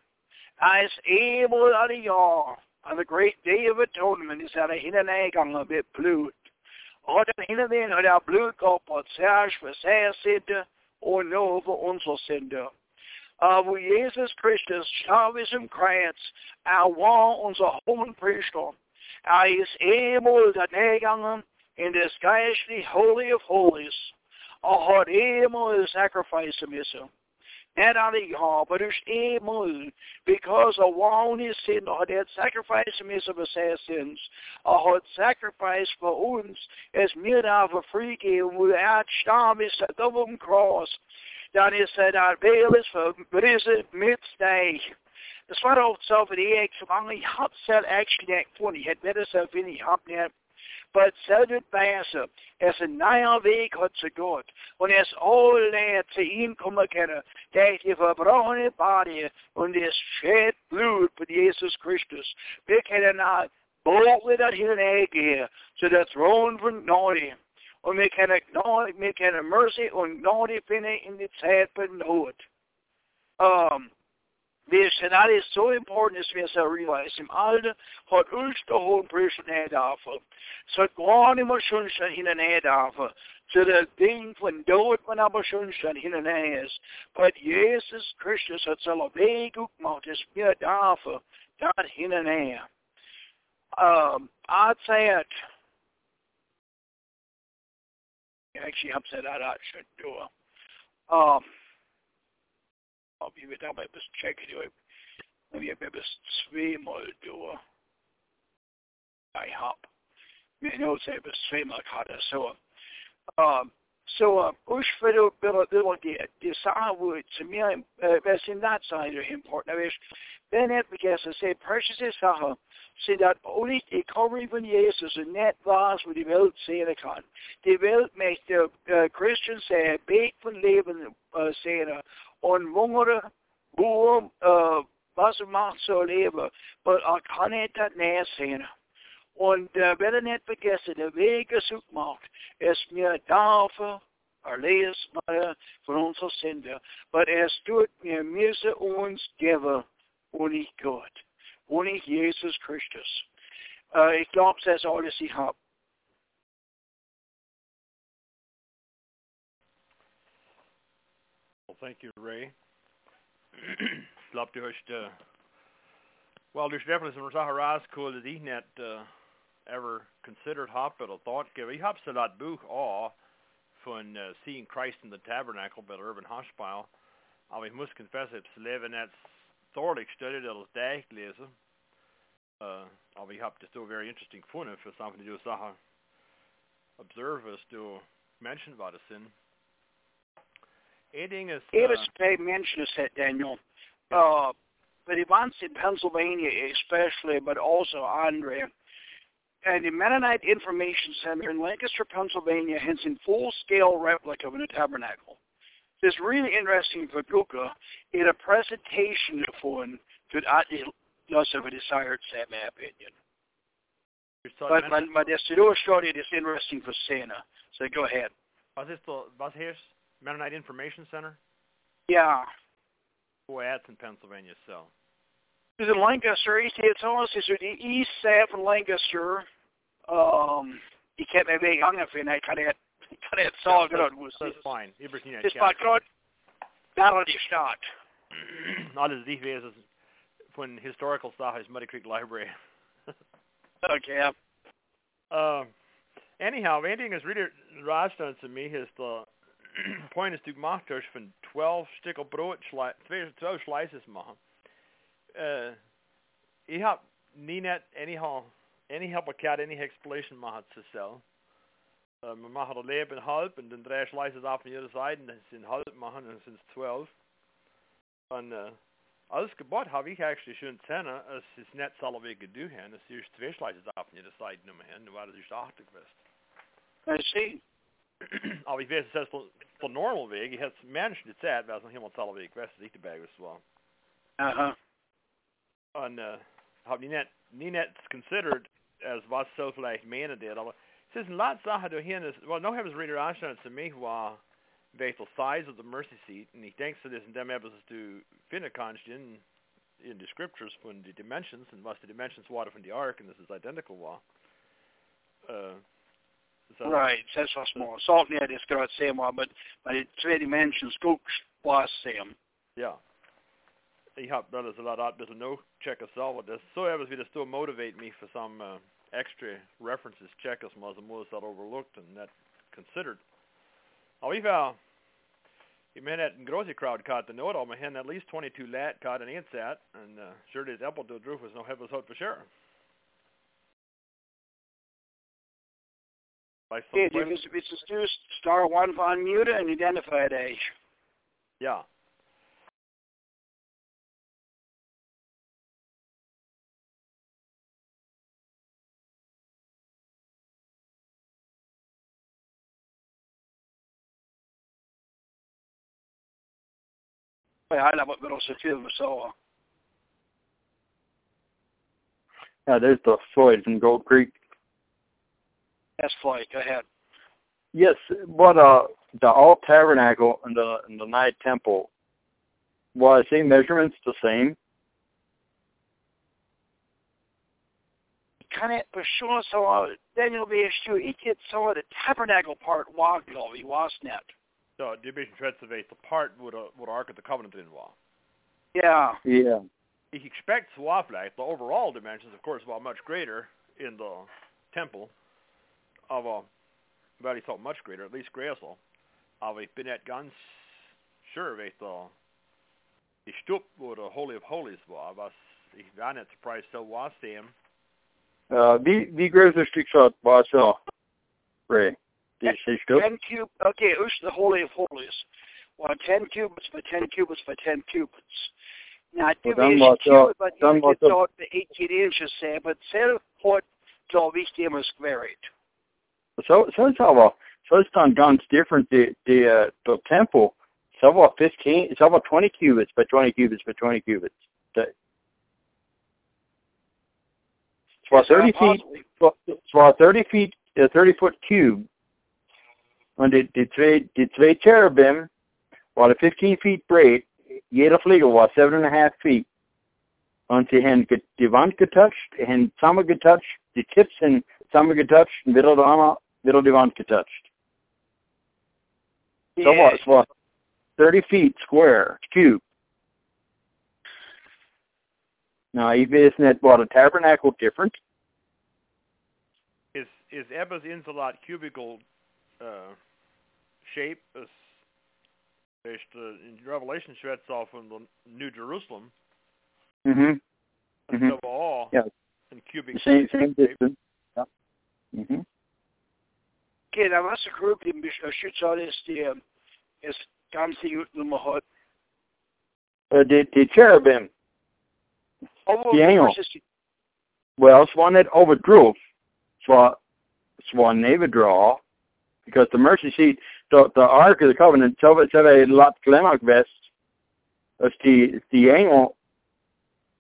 as able as jag on the great day of atonement is att hinna nägang av ett blod. Och den hinna den har det blod gått på ett särs för särs synder och nå för uns synder. Av Jesus Kristus har vi som krets är var unser hohen priester. Er is able nägang in this geistly holy of holies har able att sacrifice myself. And the but there's a moon because of one his sin or that sacrifice his of assassins or had sacrifice for uns as mir av a freegeben without stam is a double cross. Dan is that our bail is for but is it midday. The sweat of self at the egg from only hot cell action act twenty had better self any hop net but zeldet wijze as een nieuwe weg had ze God. Und es alle zu ihm kommen können, der die verbrochene Body und das shed Blut von Jesus Christus. Wir können boldly dat hineingehen zu der Thron von Gnade. Und wir können, wir können Mercy und Gnade finden in die Zeit von Not. Um, And that is so important as we have realize im Alter hat uns der hohen Priester nicht dafür. Es hat gar nicht mehr schon schon hinterher dafür. Zu der Ding von dort, man aber schon schon hinterher ist. Aber Jesus Christus hat seine Weg gemacht, es mir dafür, dort hinterher. Um, I'd say it. actually that I should do it. Um, I'll be dabei bis check it. Vi er bis zweimal durch. I hop. You know, say zweimal gerade so. Um, Bushfield vil det, det samme til mere, hvad sin that side er important. Hvis den er I say precious is sager, så that only det kommer von Jesus og net var, hvor de vil se det kan. De uh, Christians sige, bed for leben uh, siger, og mungere, gode, uh, hvad som macht så leve, men jeg kan ikke nære sige. Und äh, wer nicht vergessen, der Weg gesucht macht, ist mir dafür erlees mij van onze zonde. Maar er tut mir müsse uns geben, ich Gott, ich Jesus Christus. Uh, ich glaube, das ist alles, ich habe. Well, thank you, Ray. Slapp du hast, uh, well, there's definitely some Saharas cool that he net uh, ever considered hop, but a thought give. He hops a lot book awe von uh, Seeing Christ in the Tabernacle by Ervin Hershberger. Aber ich muss confessen, ich habe es net thorlig studied als dag lezen. Uh, aber ich habe das so very interesting gefunden für something to do Sachen observe us to mention about das sind. Ein Ding ist... Uh, Eres pay mention it, Daniel. Uh, but it wants in Pennsylvania especially, but also Andrea and the Mennonite Information Center in Lancaster, Pennsylvania has a full-scale replica of the tabernacle. It's really interesting for Guka in a presentation von für das of a desired set, my opinion. But, but, but the Studio study is interesting for Santa. So go ahead. Was ist the, was heißt Mennonite Information Center? Yeah. Wo er in Pennsylvania, so. It's in Lancaster. It's almost it's the east side from Lancaster. Um, ik heb me weer hangen vinden. Ik kan het, ik kan het zo ja, goed. Dat is fijn. Het is maar goed. Daar die staat. Alles die wezen van historical stuff is Muddy Creek Library. okay. Uh, anyhow, one thing is really raar to me is the point is to gemacht is van 12 stukken brood, 12 slices maken. Uh, heb niet net anyhow any help cat any explanation man hat zu sell. Uh, man macht ein Leben halb und dann drei slices auf von jeder Seite und dann sind halb machen und sind zwölf. Und uh, alles Gebot habe ich eigentlich schon zehner, es ist nicht so wie gedu haben, es ist zwei slices auf von jeder Seite nur mehr, nur weil es ist acht gewesen. I see. Aber ich weiß, es ist der normal Weg, ich hätte Menschen die Zeit, weil es noch jemand so wie gewesen ist, ich dabei war. Aha. Und uh, habe ich nicht, nie nicht considered as was so vielleicht meinen det. Aber es ist ein lot Sachen du hier ist, well, noch etwas Reader anschauen zu mich war, welche size of the mercy seat, und ich denke, so das in dem etwas du finden kannst in, in the scriptures von die dimensions, und was die dimensions waren von die ark, und das ist identical war. Uh, so, right, that's was more. Salt net is gerade same one, but but twee dimensions gooks was same. Ja. Ich hab das a lot out bisschen no check us out this. So wie das to motivate me for some uh, extra references was most that overlooked and that considered. We've you mean that grocery crowd caught the note on my hand at least 22 lat caught an insat and uh, sure did apple do droof was no heavens out for sure. By some yeah, it's, it's just star one on mute and identify age. Yeah. Ja, dat wordt onze film zo. Yeah, there's the Floyd from Gold Creek. Yes, Floyd. Go ahead. Yes, but uh, the alt tabernacle and the and the night temple was the same measurements the same? Kan het persoon zo Daniel weer stuur ik het zo the tabernacle part ik was net. So division Tretzevate, the part would uh, would Ark of the Covenant in war. Yeah. Yeah. Ich expect Swaflak, the overall dimensions, of course, were much greater in the temple of a weil ich thought much greater, at least größer. of a bin nicht ganz sure, wie da die Stub, wo der Holy of Holies war, was ich war nicht surprised, so was dem. Uh, wie, wie groß ist die Stadt war so? Ray, die 10 cube, okay, was the Holy of Holies. Well, 10 cubits by 10 cubits by 10 cubits. Now, det var jeg cubit, but you så- thought the 18 inches say, but då visst det måste vara So, so it's all so it's done guns different. The the uh, the temple, so about fifteen, it's about twenty cubits by twenty cubits by twenty cubits. The, it's about thirty feet. It's about thirty feet, a thirty foot cube. Und die, die zwei, die zwei Cherubim waren 15 feet breit. Jeder Flügel war seven and a half feet. Und sie haben die Wand getoucht, sie haben zusammen getoucht, die Tips sind zusammen getoucht und wieder, Wand- wieder die Wand getoucht. So what? It's what? 30 feet square, cube. Now, isn't that what a tabernacle different? Is is Ebba's Insulat cubical uh, shape is is the in Revelation schwätzt auch von the New Jerusalem Mm-hmm. and Mhm. so all Ja. in cubic Same, same shape. distance. Yeah. Mm-hmm. Okay, der Wassergrube, die Beschützer ist, die ist ganz gut Nummer hat. Uh, the, the cherubim, Aber Die Engel. was ist die- well, it's one that overdrew. It's what, it's one they would draw because the mercy seat, the, the Ark of the Covenant, so it's a lot Glemak vest. Das die, die Engel,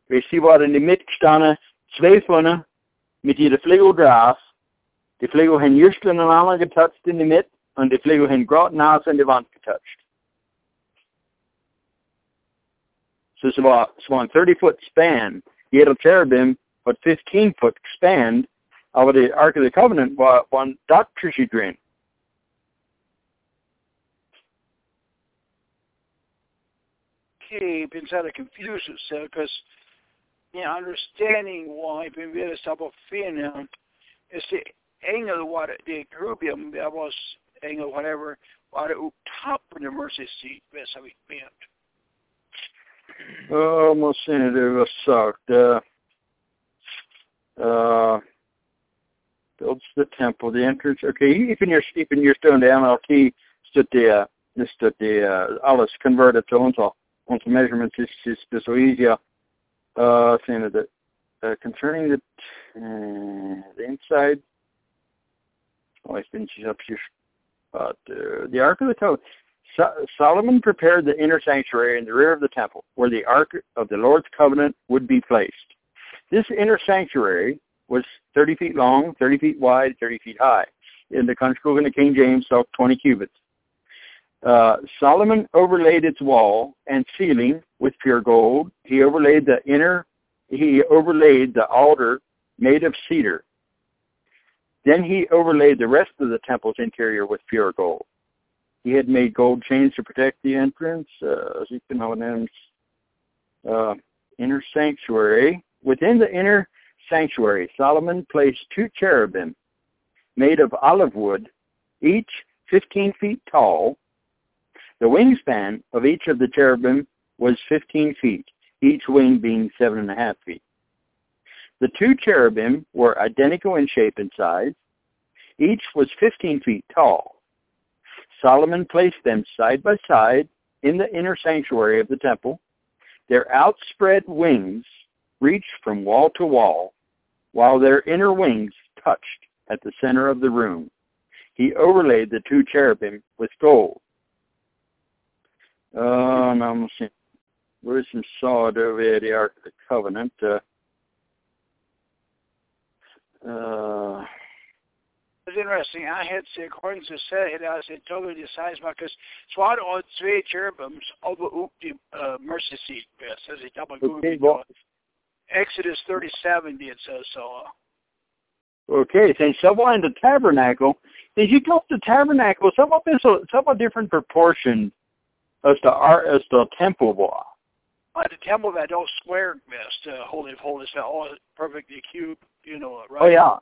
wir sie waren in die Mitte gestanden, zwei von ihnen, mit ihren Flügel drauf. Die Flügel haben just aneinander getoucht in die Mitte und die Flügel haben gerade nahe an die Wand getoucht. So it's about, it's about a 30 foot span. Jeder cherubim but 15 foot span aber the Ark of the Covenant war, war zwischen drin. Ich bin sehr confused because yeah, understanding why finden ist die Engel war die Grubium, der was Engel whatever war der top of the mercy seat, was habe ich gemeint. Oh, måste se det var sagt. Uh, uh, builds the temple, the entrance. Okay, even you're even still in the MLT stood the uh, stood the uh, alles converted to uns onto measurements is is is so easier. Uh, saying that uh, concerning the uh, the inside. Oh, I think she's up here. But uh, the Ark of the Covenant. So- Solomon prepared the inner sanctuary in the rear of the temple, where the Ark of the Lord's covenant would be placed. This inner sanctuary was 30 feet long, 30 feet wide, 30 feet high. In the in the King James, so 20 cubits. Uh, Solomon overlaid its wall and ceiling with pure gold. He overlaid the inner, he overlaid the altar made of cedar. Then he overlaid the rest of the temple's interior with pure gold. He had made gold chains to protect the entrance. Uh, names, uh, inner sanctuary. Within the inner sanctuary, Solomon placed two cherubim made of olive wood, each 15 feet tall. The wingspan of each of the cherubim was 15 feet, each wing being seven and a half feet. The two cherubim were identical in shape and size. Each was 15 feet tall. Solomon placed them side by side in the inner sanctuary of the temple. Their outspread wings reached from wall to wall, while their inner wings touched at the center of the room. He overlaid the two cherubim with gold. Uh, now I'm seeing, where's some sawed over here, the Ark of the Covenant? Uh, uh, It's interesting. I had according to said, it I said totally the size because zwar und zwei cherubims over up die uh, mercy seat. Ich aber gut okay, well, Exodus 37 did so so. Okay, saying somewhat in the tabernacle. As you go to the tabernacle, somewhat somewhat different proportion as the art as the temple was. But the temple that all squared best, uh, holy of holies, that all perfectly cube, you know, right? Oh yeah,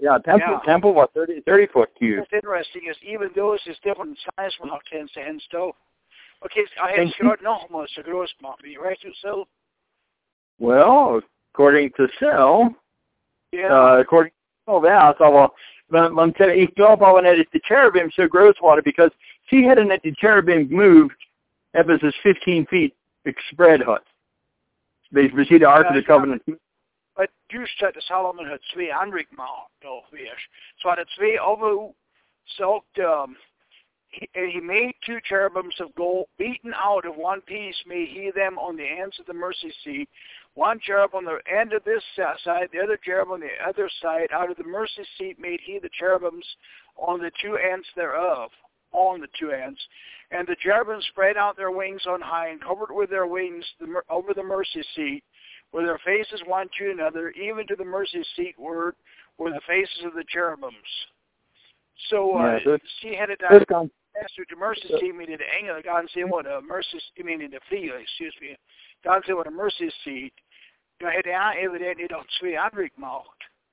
Yeah, temple Yeah. temple was 30, 30 foot cube. What's interesting is even those is different size from how can sen stå. Okay, I jag Thank ska nog måste gråsmak vi right so Well, according to Cell, yeah. uh, according to Cell, yeah, så var man, man gick upp av när the cherubim so gross water because she had an the cherubim moved Ephesus 15 feet spread hut. Basically, see the Ark of the Covenant. But just att Solomon had två andra mat då vis. Så hade två över soaked um he, he made two cherubims of gold beaten out of one piece made he them on the ends of the mercy seat one cherub on the end of this side the other cherub on the other side out of the mercy seat made he the cherubims on the two ends thereof on the two ends and the cherubim spread out their wings on high and covered with their wings the, over the mercy seat with their faces one to another, even to the mercy seat were were the faces of the cherubims. So uh, Yeah, so she This down con- to mercy seat, meaning the angle. God and said what a mercy, meaning the field, excuse me. God said what a mercy seat. Jag hade evidently de två andra mat.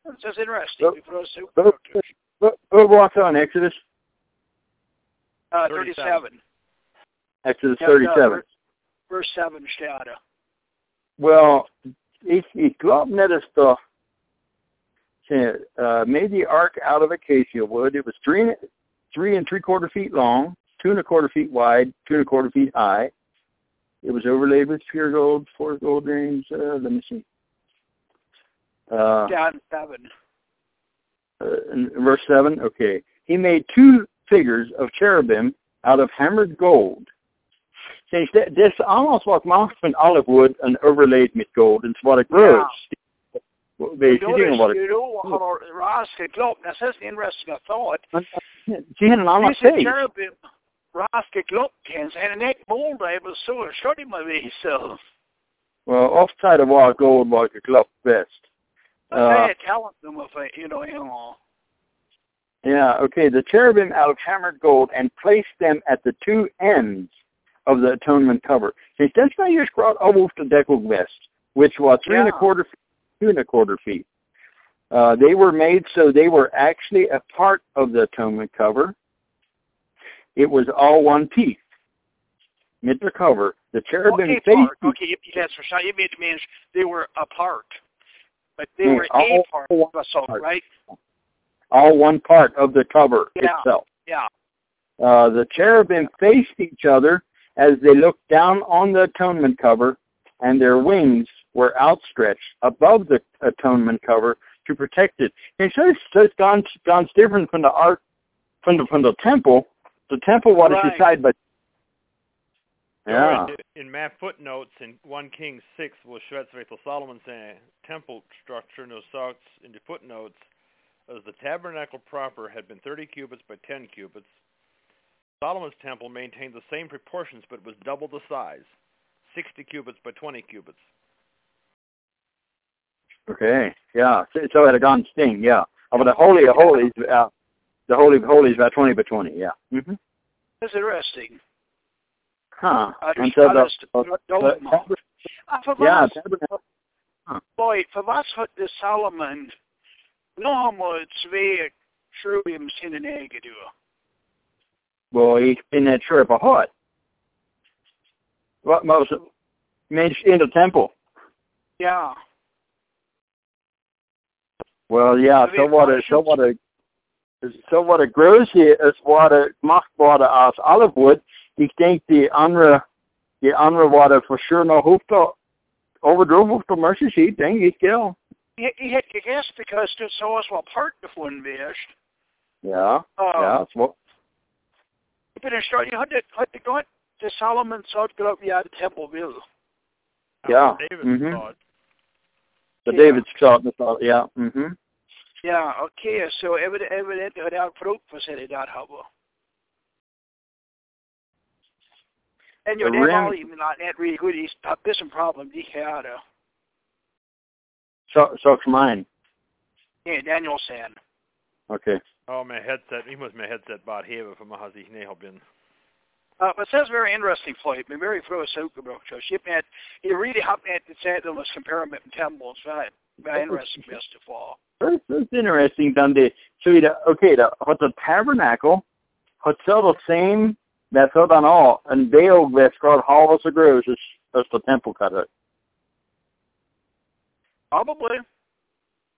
That's just interesting. Because, But, but, but what's on Exodus? Uh, 37. 37. Exodus Yeah, 37. verse, verse 7 står det. Well, ich, ich glaube nicht, dass the uh, made the ark out of acacia wood. It was three, three and three quarter feet long, two and a quarter feet wide, two and a quarter feet high. It was overlaid with pure gold, four gold rings. Uh, let me see. Uh, Down 7. uh, verse 7, okay. He made two figures of cherubim out of hammered gold. Det, det almost vad gemaakt van olive wood and overlaid met gold. En wat ik groot. Weet je dingen wat ik... You know, har raska klopp. That's just interesting thought. Zie je een ander This is cherubim. Raska klopp cans and a neck mold I was so shorty my way so. Well, offside of wat gold was geklopt best. I Uh, had talent them you know, you know. Yeah, okay. The cherubim out of hammered gold and placed them at the two ends of the atonement cover. Sinds dat is nou juist groot over de dekkelwest, which was three and a quarter feet, two and a quarter feet. Uh, they were made so they were actually a part of the atonement cover. It was all one piece. Met the cover. The cherubim Okay, part. Okay, for sure. You it means they were apart. But they Yeah, were all- a part all of the soul, part. right? All one part of the cover Yeah. itself. Yeah. Uh, the cherubim faced each other as they looked down on the atonement cover, and their wings were outstretched above the atonement cover to protect it. And so it's, so it's gone, gone different from the ark, from the from the temple. The temple was Right. decided by. Yeah. In, in my footnotes in 1 Kings 6 was Schwetzweitel Solomon's temple structure no socks in the footnotes as the tabernacle proper had been 30 cubits by 10 cubits. Solomon's temple maintained the same proportions but was double the size, 60 cubits by 20 cubits. Okay. Yeah. So, so it had gone sting. Yeah. Oh, but the holy of holies, uh, the holy of holies about twenty by twenty. Yeah. hmm That's interesting. Huh. I And just, so I the, just the, don't know. the, för yeah, vad, tabernacle. boy, för vad hade Solomon, man två cherubim sin egen du. Well, he's in that trip a hut. What most made in the temple. Ja. Well, yeah, so what a so what a so what a gross hier is wat a gemacht worden als olive wood. Ik denk die andere die andere worden for sure nog hoeft te overdroven hoeft te mercy sheet, denk ik wel. He, he had to guess because det så was well part från värst. Ja, Uh, ja, dat is wat. Men det står, jag hade, hade gått till Solomon sa att jag via temple vill. Ja. David mhm. thought. The Ja. David's shot, ja. Mhm. Ja, okej, så evident, evident hade jag provat för sig det där här. And your The name rim- all even not that really good. He's got this some problem. Die had So so it's mine. yeah, Daniel said. Okay. Oh, my headset. He must my headset bought here för man har sich nej been. Uh, but it says very interesting flight, men very pro sokerbrook. So ship at you really hop at the set that was comparing with temples, right? Vad interesting bäst for. That's, that's interesting, Dundee. So, det, okay, the, har the tabernacle, har så the same, med sådan all, en del med skåret halvas och grus as, as the temple cut it. Probably.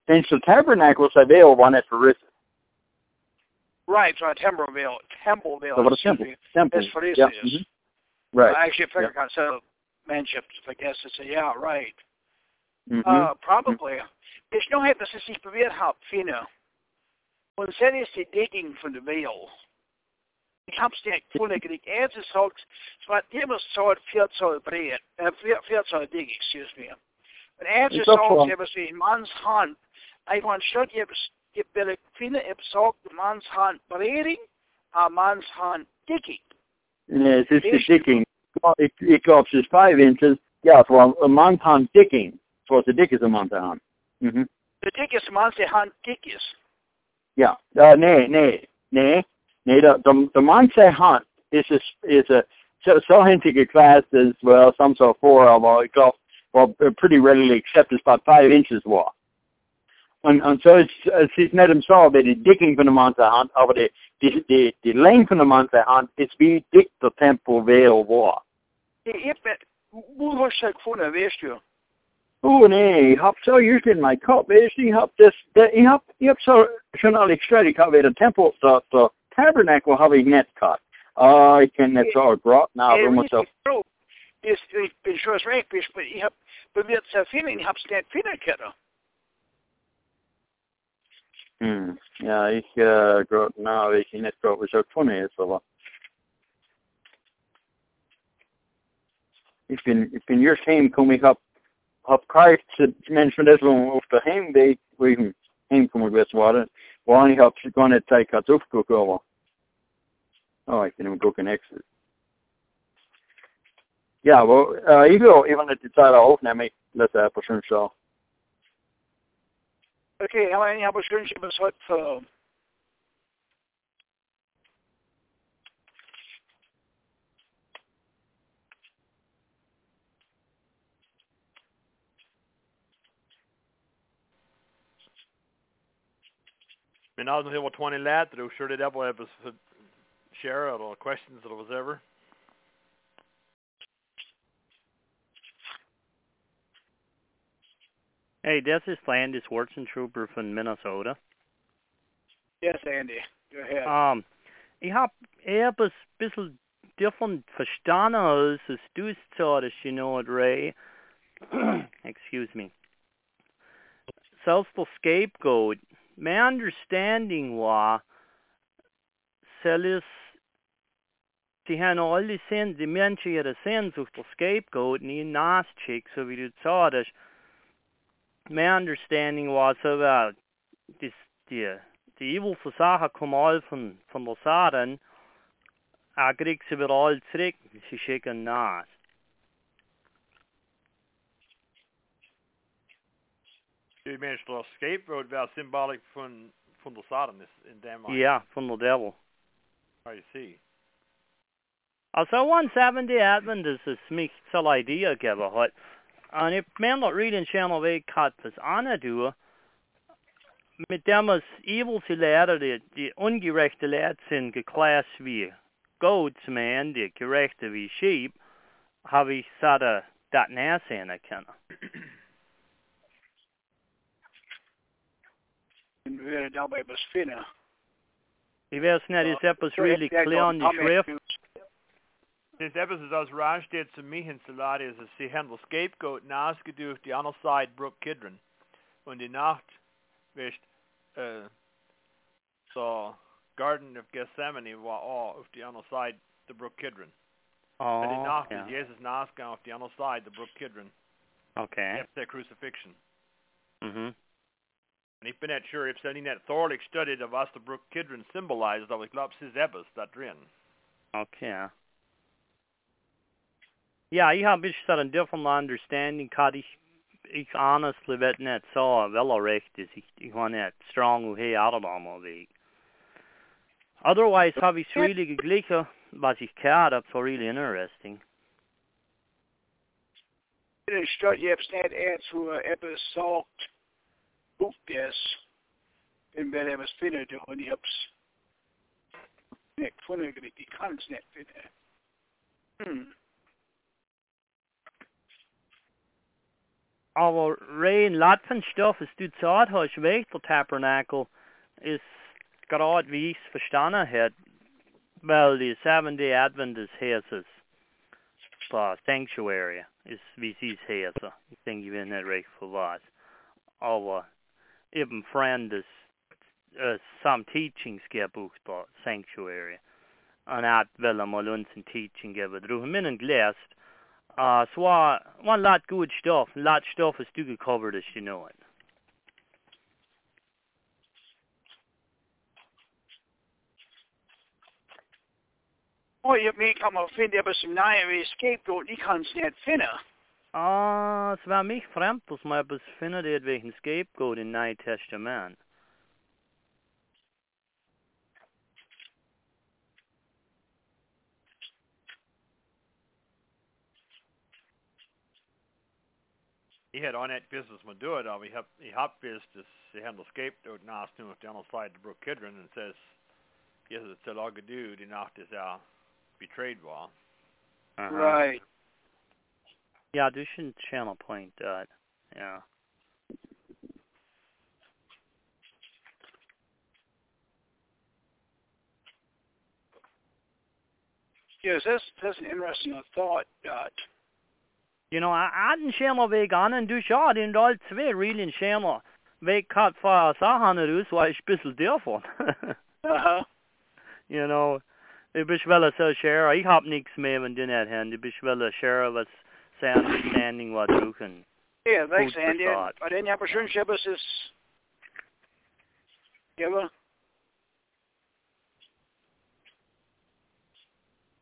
And so tabernacle is available on it for risen. Right, so Templeville, Templeville. So what a temple. Temple. That's what it yeah. is. mhm. Right. I actually figured yeah. so manship, I guess, to say, yeah, right. Mhm. Uh, probably. Hvis nu har det sig bevæget har finde, und sen ist die digging von der Veil. Ich hab's dir gefunden, ich erste sagt, es war immer so ein Vierzoll breit, äh, vier, Vierzoll dick, excuse me. Und erste Ist doch sagt, schon. ich hab's wie in Manns Hand, ich war schon, ich hab's, ich will ich finde, ich sagt, Manns Hand breiting, a Manns Hand digging. Yeah, it's just the Is- dicking. It, it goes just five inches. Yeah, for a monton dicking. So it's a dick is a monton. Mm-hmm. Der dick ist Manns Hand dick ist. Yeah. Uh, nee, nee, nee, nee. The the, the Monse hunt is a is a so so hinted classed as well. Some so four all. It goes well uh, pretty readily accepted. It's about five inches wide. And, and so it's, it's net himself that the dicking from the Monse hunt over the the the, the length from the Monse hunt is be dick the temple veil war. Ich hab, wo hast du das gefunden, weißt du? Oh nee, ich hab so just in my cup, weißt du, ich hab das, das ich hab, ich hab so schon alle extra, ich hab wieder Temple, the, the Tabernacle habe ich nicht gehabt. Ah, ich kann nicht so grot now, Ey, wenn man ich bin schon recht, bist, aber ich hab, mir zu finden, ich hab's nicht finden können. hm, ja, ich, äh, grot now, ich nicht grot, was so funny ist, aber. Ich bin, ich bin just heimgekommen, ich hab, hab zu Menschen wo auf der Heimweg, wo ich heimgekommen gewesen war, wo ich hab gar nicht Zeit gehabt aufgucken, aber. Oh, ich bin im gucken Exit. Ja, well, äh, ich will even nicht die Zeit aufnehmen, ich lasse einfach schon so. Okay, aber ich habe schon schon bis heute für, Men alltså det var 20 lät, då körde det på ebbes share eller questions eller whatever. Hey, this is Landis Trooper from Minnesota. yes, Andy, go ahead. Um, ich hab etwas bisschen different verstanden als es du sagtest, you know it, Ray. Excuse me. Selbst the scapegoat. My understanding war, Celis, die haben alle sin, die Menschen ihre Sehnsucht der scapegoat nie nachschick, so wie du sagtest. My understanding was that this, die, die evilste Sachen kommen all von, von der Satan, er kriegt sie wieder all zurück, sie schicken nach. Du meinst der scapegoat wäre symbolic von von der Satan in dem Ja, von der Devil. I see. Also, 170 Adventist ist mich zur Idee gegeben hat. Uh, ich meine, das Reading Channel Weg hat was anzutun, mit dem es evil zu Lehrer, die, die ungerechte Lehrer sind, geklaßt wie Goats, man, die gerechte wie Sheep, habe ich sada das nachsehen können. Und wir dabei was finden. Ich weiß nicht, ist etwas really clear in die Schrift? Since ebbes is als steht zu mir hin zu laden, ist sie handel scapegoat nachgeducht die andere Seite Brook Kidron. Und die Nacht wischt äh, so Garden of Gethsemane war auch auf die andere Seite der Brook Kidron. Oh, Und die Nacht ja. ist Jesus nachgegangen auf die andere Seite der Brook Kidron. Okay. Efter crucifixion. Mhm. Und ich bin nicht sure, if sie nicht thoroughly studied of was der Brook Kidron symbolized, aber ich glaube, es ist ebbes da drin. Okay. Ja, ich habe ich ein different understanding, kad ich, ich honestly vet net så väl recht ist. Ich, ich war nicht strong och hej out av Weg. Otherwise habe ich really geglichen, was ich gehört habe, so really interesting. Stört jetzt nicht er zu etwas sagt, uppdes. En väl was finne de hon hips. Nek funne grik i kans net finne. Hmm. Aber rein Latvenstoff ist du Zeit hast weg der Tabernacle ist gerade wie ich es verstanden hat, weil die Seventh Day Adventist Hauses for Sanctuary ist wie sie es heißen. Ich denke, ich bin nicht recht was. Aber eben friend ist uh, some teachings gebucht på Sanctuary. Og at vel om å en teaching gave dro min glest. Uh, så var one lot good stuff. Lot stuff is du covered as you know it. Og jeg mener, kommer og finde på som nej, vi scapegoat, I kan snart finde. Ah, så var mig fremt, som jeg befinder det ved en scapegoat i Nye Testament. He had on that business med do it. Uh, we have he hop business he handle scapegoat nas nu down the side of Brook Kidron and says yes it's a log of dude and off this uh betrayed wall. Uh-huh. Right. Yeah, du shouldn't channel point that. Yeah. Yes, that's that's an interesting thought. Uh, You know, jeg er en skjermer ved gannen. Du sa din alt sve really en skjermer. Ved kat fra sa han er så er spesielt derfor. uh-huh. you know, det blir vel så share. Jeg har niks med men den at hand. Det blir vel share was say understanding what you can. Yeah, thanks, Food for Andy. thought. Og den her personskab is Jeppe?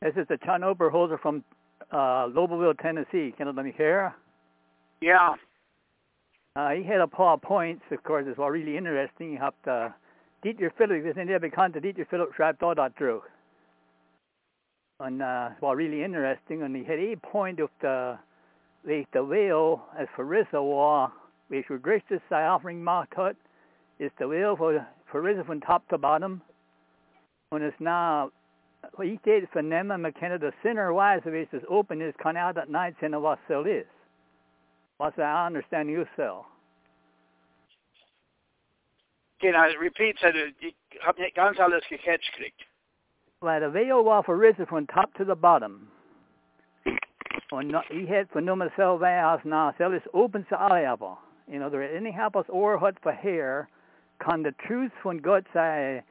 This is the John Oberholzer from uh, Lobelville, Tennessee. Can you let me hear? Yeah. Uh, he had a paar points, of course, it's all really interesting. You have to Dieter Philip, vi sind ja bekannt, Dieter Philip schreibt da da drauf. Und uh, es war really interesting. Und ich had a point of the, the whale, as Farissa war, which wir größtes sei offering gemacht hat, ist der whale für Farissa von top to bottom. Und es na, ich det förnämmer man kan det sinnerwise hvis det open is kan out at night sinne vad cell is. What's I understand you cell. Can I repeat, ich hab nicht ganz alles gecatcht kriegt. Well, the veil var förrisen from top to the bottom. Och no, i het för nummer cell väs na cell is open så alla You know, there are any helpas or hot for hair kan the truth från God säga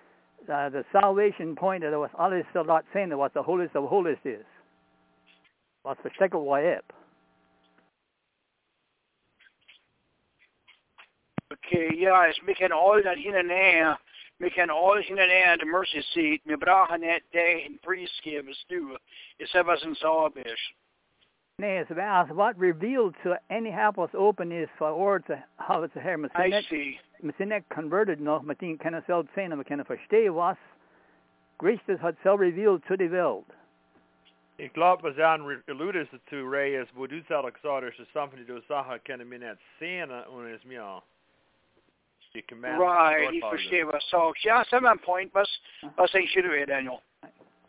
uh, the salvation point that was alles så låt saying what the holiest of holiest is. Vad förstecker vad upp. Okay, ja, es wir kennen all hin und her. Wir kennen all hin und her the mercy seat. Wir brauchen net day in. Ist etwas in Sauerbisch. Nej, så väl, what revealed to any helpas open is for or to how it's here. Men I see. Men sen är converted nog, men din kan selv säga, men kan förstå vad Kristus har selv revealed to the world. Ik glaube, was han alluded to Ray is wo du sagst, så är something du sa kan min att sena och är mir. Die. Right, ich verstehe was sagst. Ja, samma point, was, uh-huh. was ich should Daniel.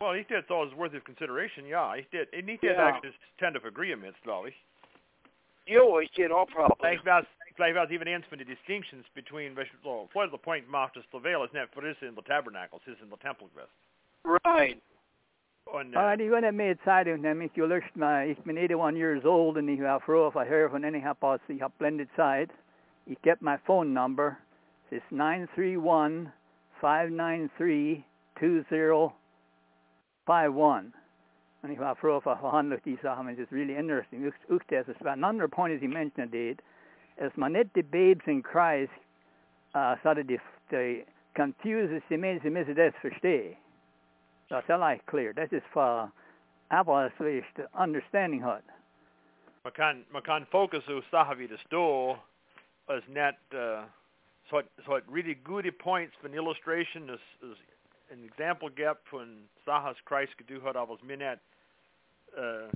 Well, ich did thought it was worth of consideration. Yeah, ich did. And ich did Yeah. actually tend to agree mit, glaube ich. Jo, ich did all probably. Vielleicht war es, vielleicht war even eins von den distinctions between, well, what is the point macht, dass der Veil ist nicht für in the tabernacle, es ist in the temple gewesen. Right. Oh, und, uh, All äh, right, you're going to make Zeit und nämlich du löscht mal, ich bin 81 years old und ich war froh, if I hear von any helpas, ich hab blended Zeit. Ich gebe my phone number. Es ist 931 593 2051. Und ich war froh, if I verhandle die Sachen, es ist really interesting. Ich, ich, das ist ein anderer Point, as he mentioned it, es man nicht Babes in Christ, uh, so die, die confuse sie müssen das verstehen. Das ist like clear. Ist für aber es ist understanding hat. man kann, man kann focus auf Sachen wie das Do, als nicht, äh, so hat, so really gute points von illustration, das, das ein Example von Sachen, was Christ gedu hat, aber es mir nicht, äh,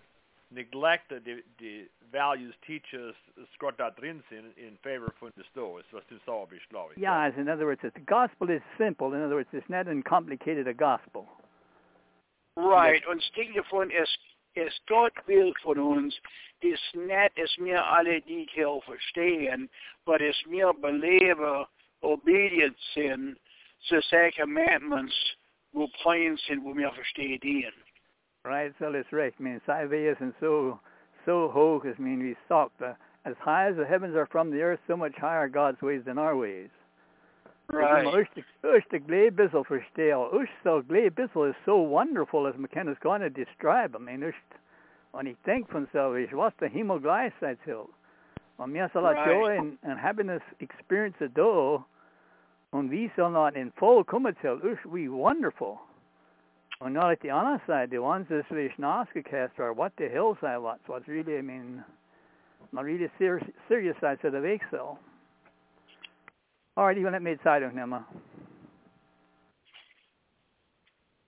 neglect the, the values teachers skott där drin in, in favor för förståelse, vad du sa, Bislavi. Yeah, in other words, the gospel is simple. In other words, it's not uncomplicated a gospel. Right, und Stilifon ist, ist Gott will von uns, das nicht ist mir alle Detail verstehen, but ist mir belebe, obedient sind, zu seine Commandments, wo plain sind, wo mir verstehen. Right, so that's right. I mean, Savias and so so hoch is mean we sought the as high as the heavens are from the earth, so much higher God's ways than our ways. Right. Ush the glebissel versteel. Ush so glebissel is so wonderful as McKenna's going to describe. I mean, ush, when he thinks himself, is what's the hill. Om jag så Right. joy and, and happiness experience though, on we shall not in full come till ush we wonderful. And not at the other side, the ones that we Schnaska cast are what the hillside what's what's really I mean not really serious serious side of the week so. Alright, you can let me side of him. Uh.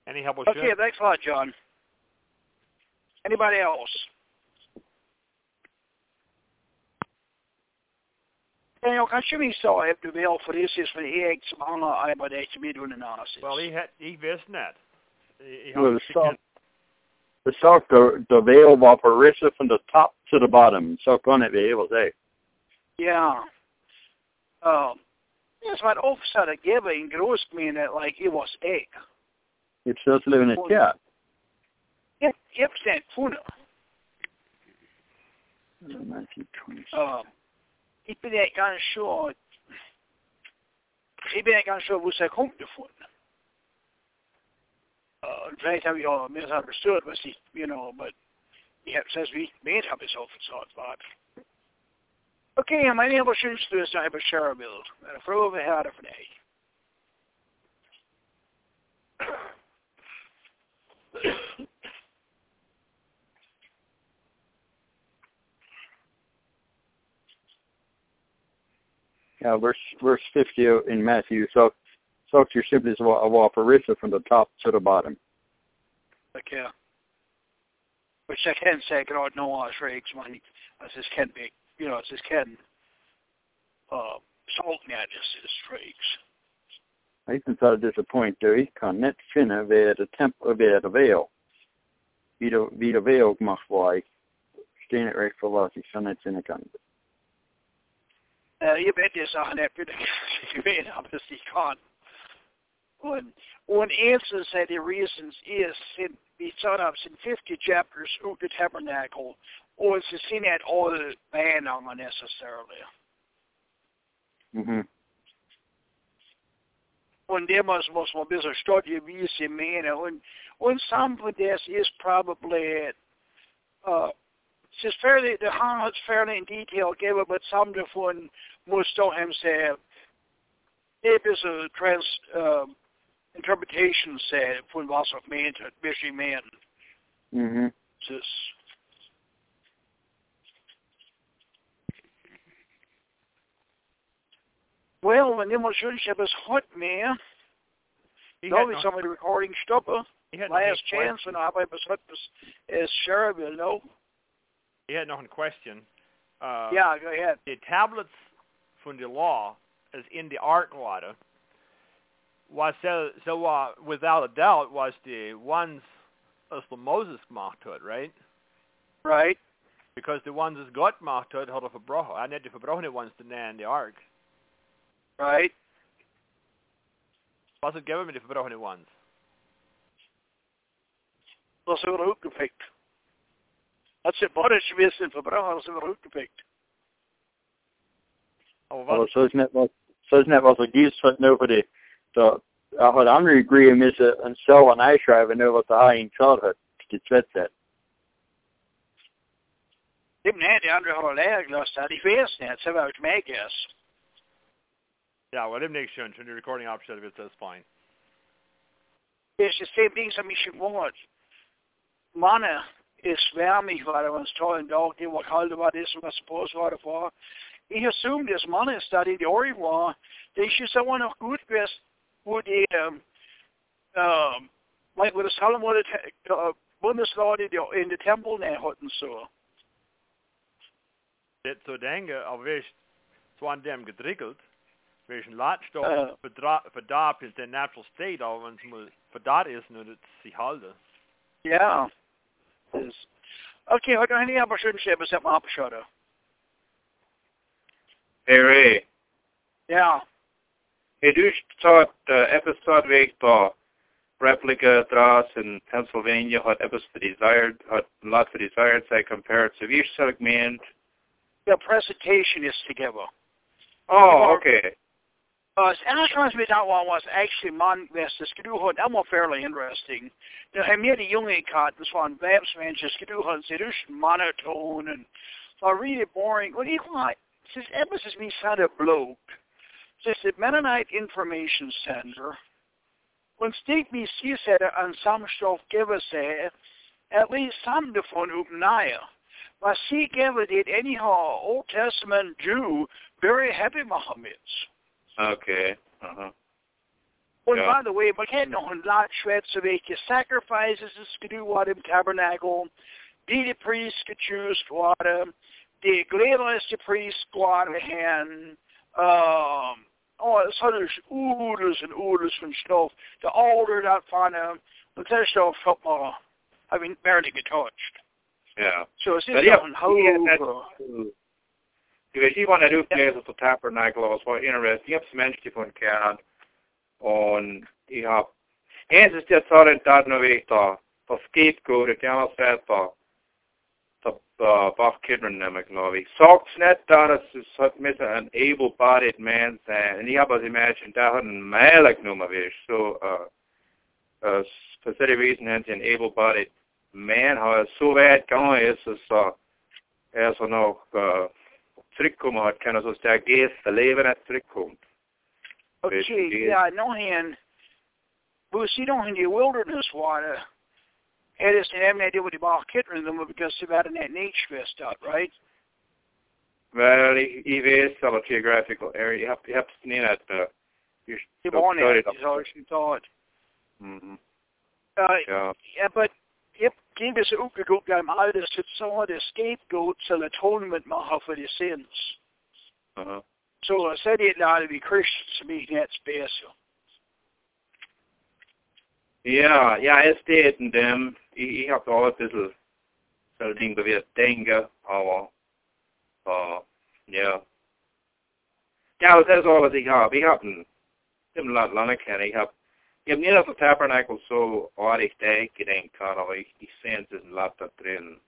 Any help with Okay, thanks a lot, John. Anybody else? En jag kanske missade att du vill för det ses för jag som han har arbetat med under nasis. Well, he had, he visste not. Well, the salt, the salt, the, the veil var på from the top to the bottom. Så kan det vara, säg. Yeah. Um, yes, man offset a giving gross mean that like it was egg. It's just living in a cat. It, that food. Matthew 20. Um, ik ben ikke engang sure. Ik ben ikke engang sure, hvor jeg kom det fra. Uh, right have you all misunderstood was he, you know, but it says we made have his own thought about. Okay, my name was Schuster, så jag share bild. Men jag frågar vad jag hade för dig. Yeah, verse verse 50 in Matthew. So, so your simply a var på rissa from the top to the bottom. Okay. Which I can say, God, no, I was rigs, man. I says, can be, you know, I says, can, uh, salt net is, rigs. Jag syns att det är point då jag kan net finna vid det tempo vid det veil. Vid det vid det veil var jag stehen it right for loss. Jag kan inte finna kan. Uh, you bet this on that pretty you bet obviously can't. One one answer said the reasons is in thought of in fifty chapters of the tabernacle or it's seen at all the man on necessarily. Mhm. Und der muss, man ein bisschen studieren, wie sie meinen. Und, und some of this is probably, uh, es ist fairly, the is fairly in detail given, but some davon muss doch sagen, ein bisschen trans, uh, interpretation say von was er meint, hat, wie sie meinen. Mhm. Es ist, Well, when them relationship is hot, man. he No, had we no, some of recording stoppen. he had no Last question. chance en arbeid besluit is sure will know. He had no question. Uh, Yeah, go ahead. the tablets from the law is in the art water was so so uh, without a doubt was the ones as the Moses gemacht hat, right? Right. Because the ones as Gott gemacht hat, hat er verbrochen. Er nicht die verbrochene ones to in the ark. Right. Was het gegeben mit den verbrochenen ones? Dat is weer opgepikt. Dat ze barretjes wisten verbrangen, dat ze weer opgepikt. Aber Well, was, så is net wat så is net wat så gives för nu för det. Så jag har andra agree med så en så en ice drive nu vad det har en childhood. Det tvättat. Det nej, de andre har lærerglas der. De fleste net, så var det med gas. ja, well, dem nicht schön. Schon die recording option of it says fine. Det er the same thing som i Shimon. Mange er sværmig, var det var en stor en dag. Det var koldt, det var det, som var supposed var det for. He assumed as money studied the Ori law, they should someone of good best would um um like with a solemn would uh Bundesleute in de tempel der hatten so. Det så denke, og hvis så han dem gedrikkelt, hvis en latstof Ja. uh. fordarp is the natural state of en som fordat is når det sig halde. Ja. Yes. Okay, har du en idé på skjønnskjøpet som har oppskjøret? Hey Ray, Ja. Hey du thought uh, episode week replica dras in Pennsylvania had episode desired had lot for desired say compared to each segment. The presentation is together. Oh, okay. Uh, Anatolians with that one was actually man West Skidoohut. That was fairly interesting. Hamidi Junge cut this one Babs man just Skidoohut said it's monotone and so really boring. Well you what? This emphasis me sound a This the Mennonite Information Center. When Steve me see said an samstoff give us a at least some davon upnaya. But see give it anyhow Old Testament Jew very happy Mohammeds. Okay. Uh-huh. And Ja. by the way, man kan nog en lot Schweizer weke sacrifices skal du what im tabernacle. Die de priest skal choose what de glæderligste de priest hen. Um, oh, så there's oodles and oodles from stuff. The altar that found him, but that stuff helped me. I mean, barely get touched. Yeah. So it's just yeah, how yeah, that's- Du vet, de var när du blev på Tabernacle och var interesting. Jag människor från Kärnan. Och jag har... En som jag sa det där nu vet jag. På scapegoat, jag har sett på... så att med en able-bodied man sen. Och jag har bara imagined där har en mälig nummer vid. Så... Uh, uh, för sätt reason till en able-bodied man har så väl gången så så är så nog terugkomen had kan så sterk geest te leven het terugkomt. Okay, yeah, no hand. But see, don't in the wilderness water. It is an having idea with the ball kitten them because they've had in that nature fest out, right? Well, i, i vet alla geographical area, you have, you have to need that, uh, you're born study it is always thought. Mhm. Uh, Ja. yeah, but if give us a ukaguk I'm out as it's the scapegoat so the atonement maha for the sins. Uh-huh. So I said it now to be Christians to me that's special. Ja, ja, es steht in dem, ich, ich habe auch ein bisschen so Ding bewirkt denken, aber, uh, ja. Ja, das ist alles, was ich habe. Ich habe ein, ich habe ein Land lange kennen, ich habe, ich habe nicht auf der Tabernacle so ordentlich gedenkt, aber ich, ich sehe es ist ein Lot da drin.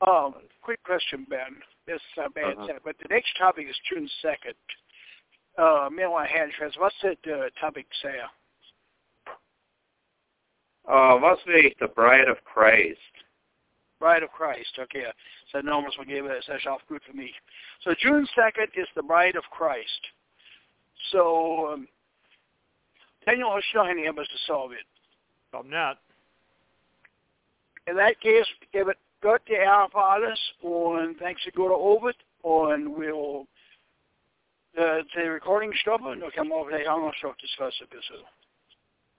Um, quick question, Ben. This is uh, bad, Uh-huh. but the next topic is June second. Uh, mail on hand trans. What's that uh, topic say? Uh, was will the bride of Christ? Bride of Christ. Okay, so Normus will give it. That's off good for me. So June second is the Bride of Christ. So um, Daniel Hashani him us to solve it. I'm not. In that case, give it Gott der Herr für alles und thanks to go to Ovid und we'll uh, the recording stoppen und dann können wir vielleicht auch noch discuss ein bisschen.